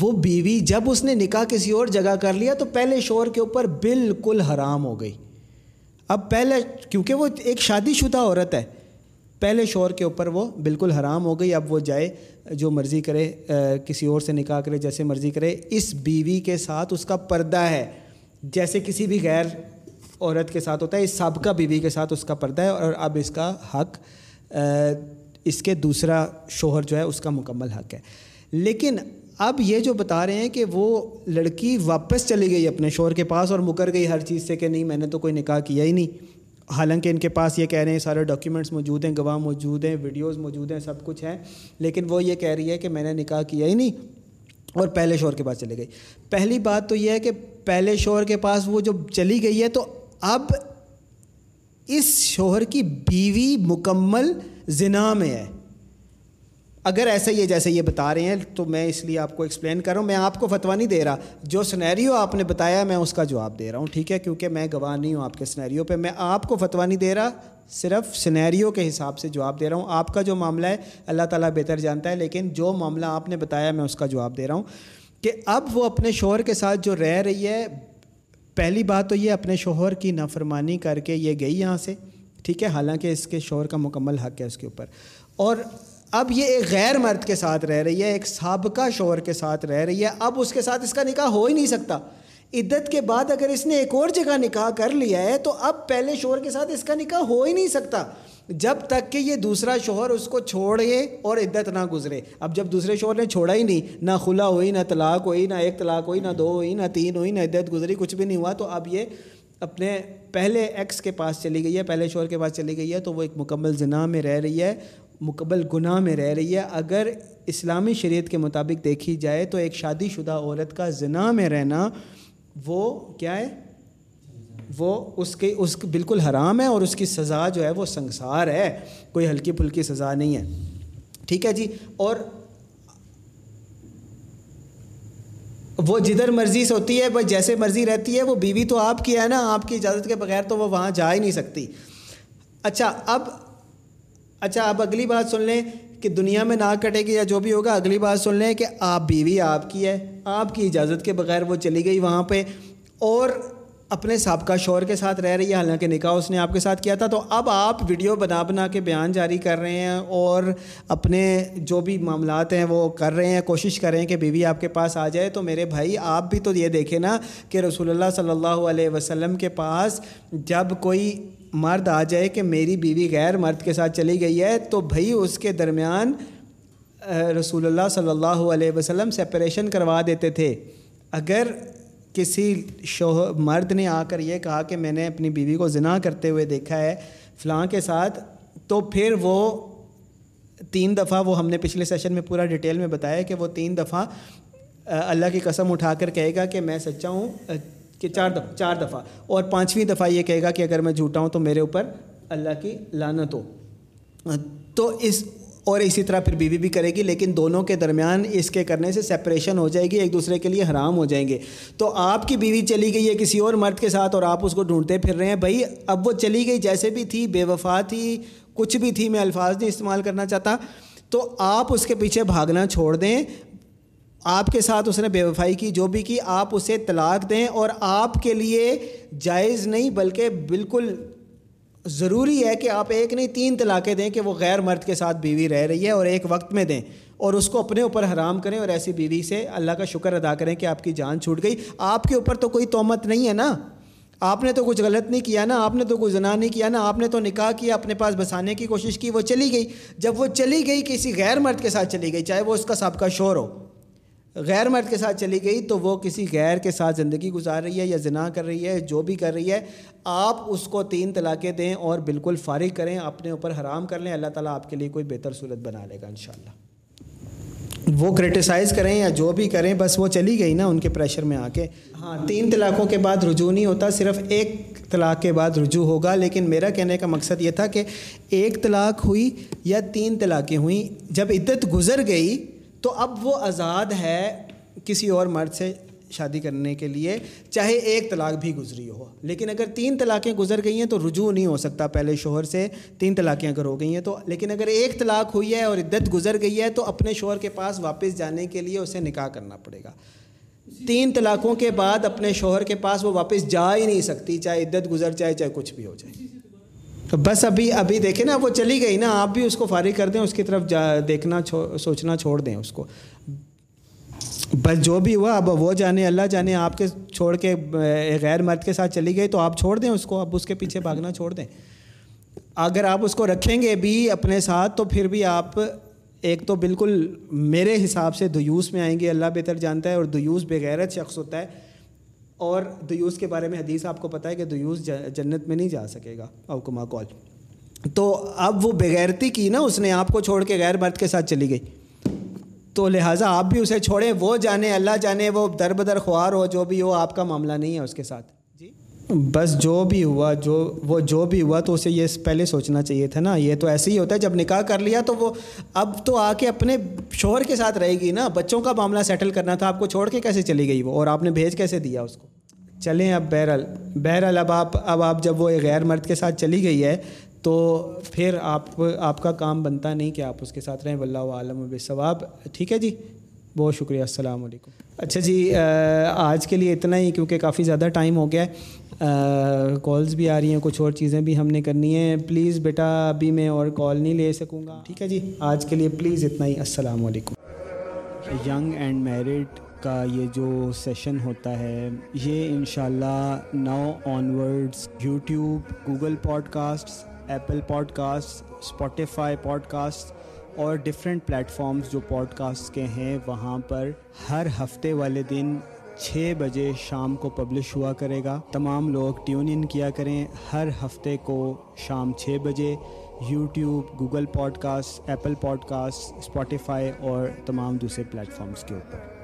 وہ بیوی جب اس نے نکاح کسی اور جگہ کر لیا تو پہلے شور کے اوپر بالکل حرام ہو گئی۔ اب پہلے، کیونکہ وہ ایک شادی شدہ عورت ہے، پہلے شور کے اوپر وہ بالکل حرام ہو گئی، اب وہ جائے جو مرضی کرے کسی اور سے نکاح کرے، جیسے مرضی کرے، اس بیوی کے ساتھ اس کا پردہ ہے۔ جیسے کسی بھی غیر عورت کے ساتھ ہوتا ہے، اس سابقہ بیوی کے ساتھ اس کا پردہ ہے اور اب اس کا حق اس کے دوسرا شوہر جو ہے، اس کا مکمل حق ہے۔ لیکن اب یہ جو بتا رہے ہیں کہ وہ لڑکی واپس چلی گئی اپنے شوہر کے پاس اور مکر گئی ہر چیز سے کہ نہیں، میں نے تو کوئی نکاح کیا ہی نہیں۔ حالانکہ ان کے پاس یہ کہہ رہے ہیں، سارے ڈاکیومنٹس موجود ہیں، گواہ موجود ہیں ویڈیوز موجود ہیں، سب کچھ ہیں۔ لیکن وہ یہ کہہ رہی ہے کہ میں نے نکاح کیا ہی نہیں اور پہلے شوہر کے پاس چلے گئی۔ پہلی بات تو یہ ہے کہ پہلے شوہر کے پاس وہ جو چلی گئی ہے تو اب اس شوہر کی بیوی مکمل زنا میں ہے۔ اگر ایسا ہی ہے جیسے یہ بتا رہے ہیں، تو میں اس لیے آپ کو ایکسپلین کر رہا ہوں۔ میں آپ کو فتویٰ نہیں دے رہا۔ جو سنیریو آپ نے بتایا، میں اس کا جواب دے رہا ہوں، ٹھیک ہے؟ کیونکہ میں گواہ نہیں ہوں آپ کے سنیریو پہ۔ میں آپ کو فتویٰ نہیں دے رہا، صرف سنیریو کے حساب سے جواب دے رہا ہوں۔ آپ کا جو معاملہ ہے، اللہ تعالیٰ بہتر جانتا ہے، لیکن جو معاملہ آپ نے بتایا، میں اس کا جواب دے رہا ہوں کہ اب وہ اپنے شوہر کے ساتھ جو رہ رہی ہے، پہلی بات تو یہ اپنے شوہر کی نافرمانی کر کے یہ گئی یہاں سے، ٹھیک ہے؟ حالانکہ اس کے شوہر کا مکمل حق ہے اس کے اوپر۔ اور اب یہ ایک غیر مرد کے ساتھ رہ رہی ہے، ایک سابقہ شوہر کے ساتھ رہ رہی ہے۔ اب اس کے ساتھ اس کا نکاح ہو ہی نہیں سکتا۔ عدت کے بعد اگر اس نے ایک اور جگہ نکاح کر لیا ہے، تو اب پہلے شوہر کے ساتھ اس کا نکاح ہو ہی نہیں سکتا۔ جب تک کہ یہ دوسرا شوہر اس کو چھوڑے اور عدت نہ گزرے۔ اب جب دوسرے شوہر نے چھوڑا ہی نہیں، نہ خلا ہوئی، نہ طلاق ہوئی، نہ ایک طلاق ہوئی، نہ دو ہوئی، نہ تین ہوئی، نہ عدت گزری، کچھ بھی نہیں ہوا، تو اب یہ اپنے پہلے ایکس کے پاس چلی گئی ہے، پہلے شوہر کے پاس چلی گئی ہے، تو وہ ایک مکمل زنا میں رہ رہی ہے۔ مقبل گناہ میں رہ رہی ہے۔ اگر اسلامی شریعت کے مطابق دیکھی جائے تو ایک شادی شدہ عورت کا زنا میں رہنا وہ کیا ہے؟ وہ اس کے، اس بالکل حرام ہے اور اس کی سزا جو ہے وہ سنسار ہے۔ کوئی ہلکی پھلکی سزا نہیں ہے۔ ٹھیک ہے جی؟ اور وہ جدھر مرضی سے ہوتی ہے بس جیسے مرضی رہتی ہے، وہ بیوی تو آپ کی ہے نا، آپ کی اجازت کے بغیر تو وہ وہاں جا ہی نہیں سکتی۔ اچھا اب اچھا اب اگلی بات سن لیں کہ دنیا میں ناک کٹے گی یا جو بھی ہوگا، اگلی بات سن لیں کہ آپ بیوی آپ کی ہے، آپ کی اجازت کے بغیر وہ چلی گئی وہاں پہ اور اپنے سابقہ شور کے ساتھ رہ رہی ہے، حالانکہ نکاح اس نے آپ کے ساتھ کیا تھا۔ تو اب آپ ویڈیو بنا بنا کے بیان جاری کر رہے ہیں اور اپنے جو بھی معاملات ہیں وہ کر رہے ہیں، کوشش کر رہے ہیں کہ بیوی آپ کے پاس آ جائے۔ تو میرے بھائی، آپ بھی تو یہ دیکھیں نا کہ رسول اللہ صلی اللہ علیہ وسلم کے پاس جب کوئی مرد آ جائے کہ میری بیوی غیر مرد کے ساتھ چلی گئی ہے، تو بھائی اس کے درمیان رسول اللہ صلی اللہ علیہ وسلم سپریشن کروا دیتے تھے۔ اگر کسی شوہ، مرد نے آ کر یہ کہا کہ میں نے اپنی بیوی کو زنا کرتے ہوئے دیکھا ہے فلاں کے ساتھ، تو پھر وہ تین دفعہ وہ ہم نے پچھلے سیشن میں پورا ڈیٹیل میں بتایا کہ وہ تین دفعہ اللہ کی قسم اٹھا کر کہے گا کہ میں سچا ہوں کہ چار دفعہ چار دفعہ۔ اور پانچویں دفعہ یہ کہے گا کہ اگر میں جھوٹا ہوں تو میرے اوپر اللہ کی لانت ہو۔ تو اس، اور اسی طرح پھر بیوی بھی کرے گی، لیکن دونوں کے درمیان اس کے کرنے سے سپریشن ہو جائے گی، ایک دوسرے کے لیے حرام ہو جائیں گے۔ تو آپ کی بیوی چلی گئی ہے کسی اور مرد کے ساتھ اور آپ اس کو ڈھونڈتے پھر رہے ہیں، بھائی اب وہ چلی گئی جیسے بھی تھی، بے وفا تھی، کچھ بھی تھی، میں الفاظ نہیں استعمال کرنا چاہتا۔ تو آپ اس کے پیچھے بھاگنا چھوڑ دیں۔ آپ کے ساتھ اس نے بے وفائی کی، جو بھی کی، آپ اسے طلاق دیں اور آپ کے لیے جائز نہیں، بلکہ بالکل ضروری ہے کہ آپ ایک نہیں، تین طلاقیں دیں کہ وہ غیر مرد کے ساتھ بیوی رہ رہی ہے اور ایک وقت میں دیں اور اس کو اپنے اوپر حرام کریں اور ایسی بیوی سے اللہ کا شکر ادا کریں کہ آپ کی جان چھوٹ گئی۔ آپ کے اوپر تو کوئی تومت نہیں ہے نا۔ آپ نے تو کچھ غلط نہیں کیا نا، آپ نے تو کچھ زنا نہیں کیا نا، آپ نے تو نکاح کیا، اپنے پاس بسانے کی کوشش کی، وہ چلی گئی۔ جب وہ چلی گئی، کسی غیر مرد کے ساتھ چلی گئی، چاہے وہ اس کا سابقہ شور ہو۔ غیر مرد کے ساتھ چلی گئی تو وہ کسی غیر کے ساتھ زندگی گزار رہی ہے یا زنا کر رہی ہے، جو بھی کر رہی ہے، آپ اس کو تین طلاقیں دیں اور بالکل فارغ کریں، اپنے اوپر حرام کر لیں، اللہ تعالیٰ آپ کے لیے کوئی بہتر صورت بنا لے گا انشاءاللہ۔ وہ کرٹیسائز کریں یا جو بھی کریں، بس وہ چلی گئی نا ان کے پریشر میں آ کے ہاں تین طلاقوں کے بعد رجوع نہیں ہوتا، صرف ایک طلاق کے بعد رجوع ہوگا۔ لیکن میرا کہنے کا مقصد یہ تھا کہ ایک طلاق ہوئی یا تین طلاقیں ہوئیں جب عدت گزر گئی تو اب وہ آزاد ہے کسی اور مرد سے شادی کرنے کے لیے، چاہے ایک طلاق بھی گزری ہو۔ لیکن اگر تین طلاقیں گزر گئی ہیں تو رجوع نہیں ہو سکتا پہلے شوہر سے تین طلاقیں اگر ہو گئی ہیں تو۔ لیکن اگر ایک طلاق ہوئی ہے اور عدت گزر گئی ہے تو اپنے شوہر کے پاس واپس جانے کے لیے اسے نکاح کرنا پڑے گا۔ تین طلاقوں کے بعد اپنے شوہر کے پاس وہ واپس جا ہی نہیں سکتی، چاہے عدت گزر جائے چاہے کچھ بھی ہو جائے۔ تو بس ابھی ابھی دیکھیں نا، وہ چلی گئی نا، آپ بھی اس کو فارغ کر دیں، اس کی طرف جا دیکھنا سوچنا چھوڑ دیں اس کو۔ بس جو بھی ہوا، اب وہ جانے، اللہ جانے، آپ کے چھوڑ کے غیر مرد کے ساتھ چلی گئی تو آپ چھوڑ دیں اس کو، اب اس کے پیچھے بھاگنا چھوڑ دیں۔ اگر آپ اس کو رکھیں گے بھی اپنے ساتھ، تو پھر بھی آپ ایک تو بالکل میرے حساب سے دیوس میں آئیں گے، اللہ بہتر جانتا ہے اور دیوس بغیرت شخص ہوتا ہے۔ اور دیوس کے بارے میں حدیث آپ کو پتہ ہے کہ دیوس جنت میں نہیں جا سکے گا اوکما کال تو اب وہ بغیرتی کی نا، اس نے آپ کو چھوڑ کے غیر مرد کے ساتھ چلی گئی۔ تو لہٰذا آپ بھی اسے چھوڑیں، وہ جانے، اللہ جانے، وہ در بدر خوار ہو، جو بھی ہو، آپ کا معاملہ نہیں ہے اس کے ساتھ۔ بس جو بھی ہوا، جو وہ جو بھی ہوا تو اسے یہ پہلے سوچنا چاہیے تھا نا۔ یہ تو ایسے ہی ہوتا ہے، جب نکاح کر لیا تو وہ اب تو آ کے اپنے شوہر کے ساتھ رہے گی نا۔ بچوں کا معاملہ سیٹل کرنا تھا، آپ کو چھوڑ کے کیسے چلی گئی وہ؟ اور آپ نے بھیج کیسے دیا اس کو؟ چلیں اب بہرحال بہرحال اب آپ اب آپ جب وہ غیر مرد کے ساتھ چلی گئی ہے تو پھر آپ آپ کا کام بنتا نہیں کہ آپ اس کے ساتھ رہیں۔ واللہ عالم و ثواب ٹھیک ہے جی؟ بہت شکریہ، السلام علیکم۔ اچھا جی آج کے لیے اتنا ہی، کیونکہ کافی زیادہ ٹائم ہو گیا ہے۔ کالز بھی آ رہی ہیں، کچھ اور چیزیں بھی ہم نے کرنی ہیں۔ پلیز بیٹا، ابھی میں اور کال نہیں لے سکوں گا۔ ٹھیک ہے جی؟ آج کے لیے پلیز اتنا ہی۔ السلام علیکم۔ ینگ اینڈ میرڈ کا یہ جو سیشن ہوتا ہے، یہ انشاءاللہ now onwards YouTube Google podcast Apple podcast Spotify podcast اور ڈفرینٹ پلیٹفارمس جو پوڈ کاسٹ کے ہیں، وہاں پر ہر ہفتے والے دن چھ بجے شام کو پبلش ہوا کرے گا۔ تمام لوگ ٹیون ان کیا کریں۔ ہر ہفتے کو شام چھ بجے YouTube, Google podcast Apple podcast Spotify اور تمام دوسرے پلیٹفارمس کے اوپر۔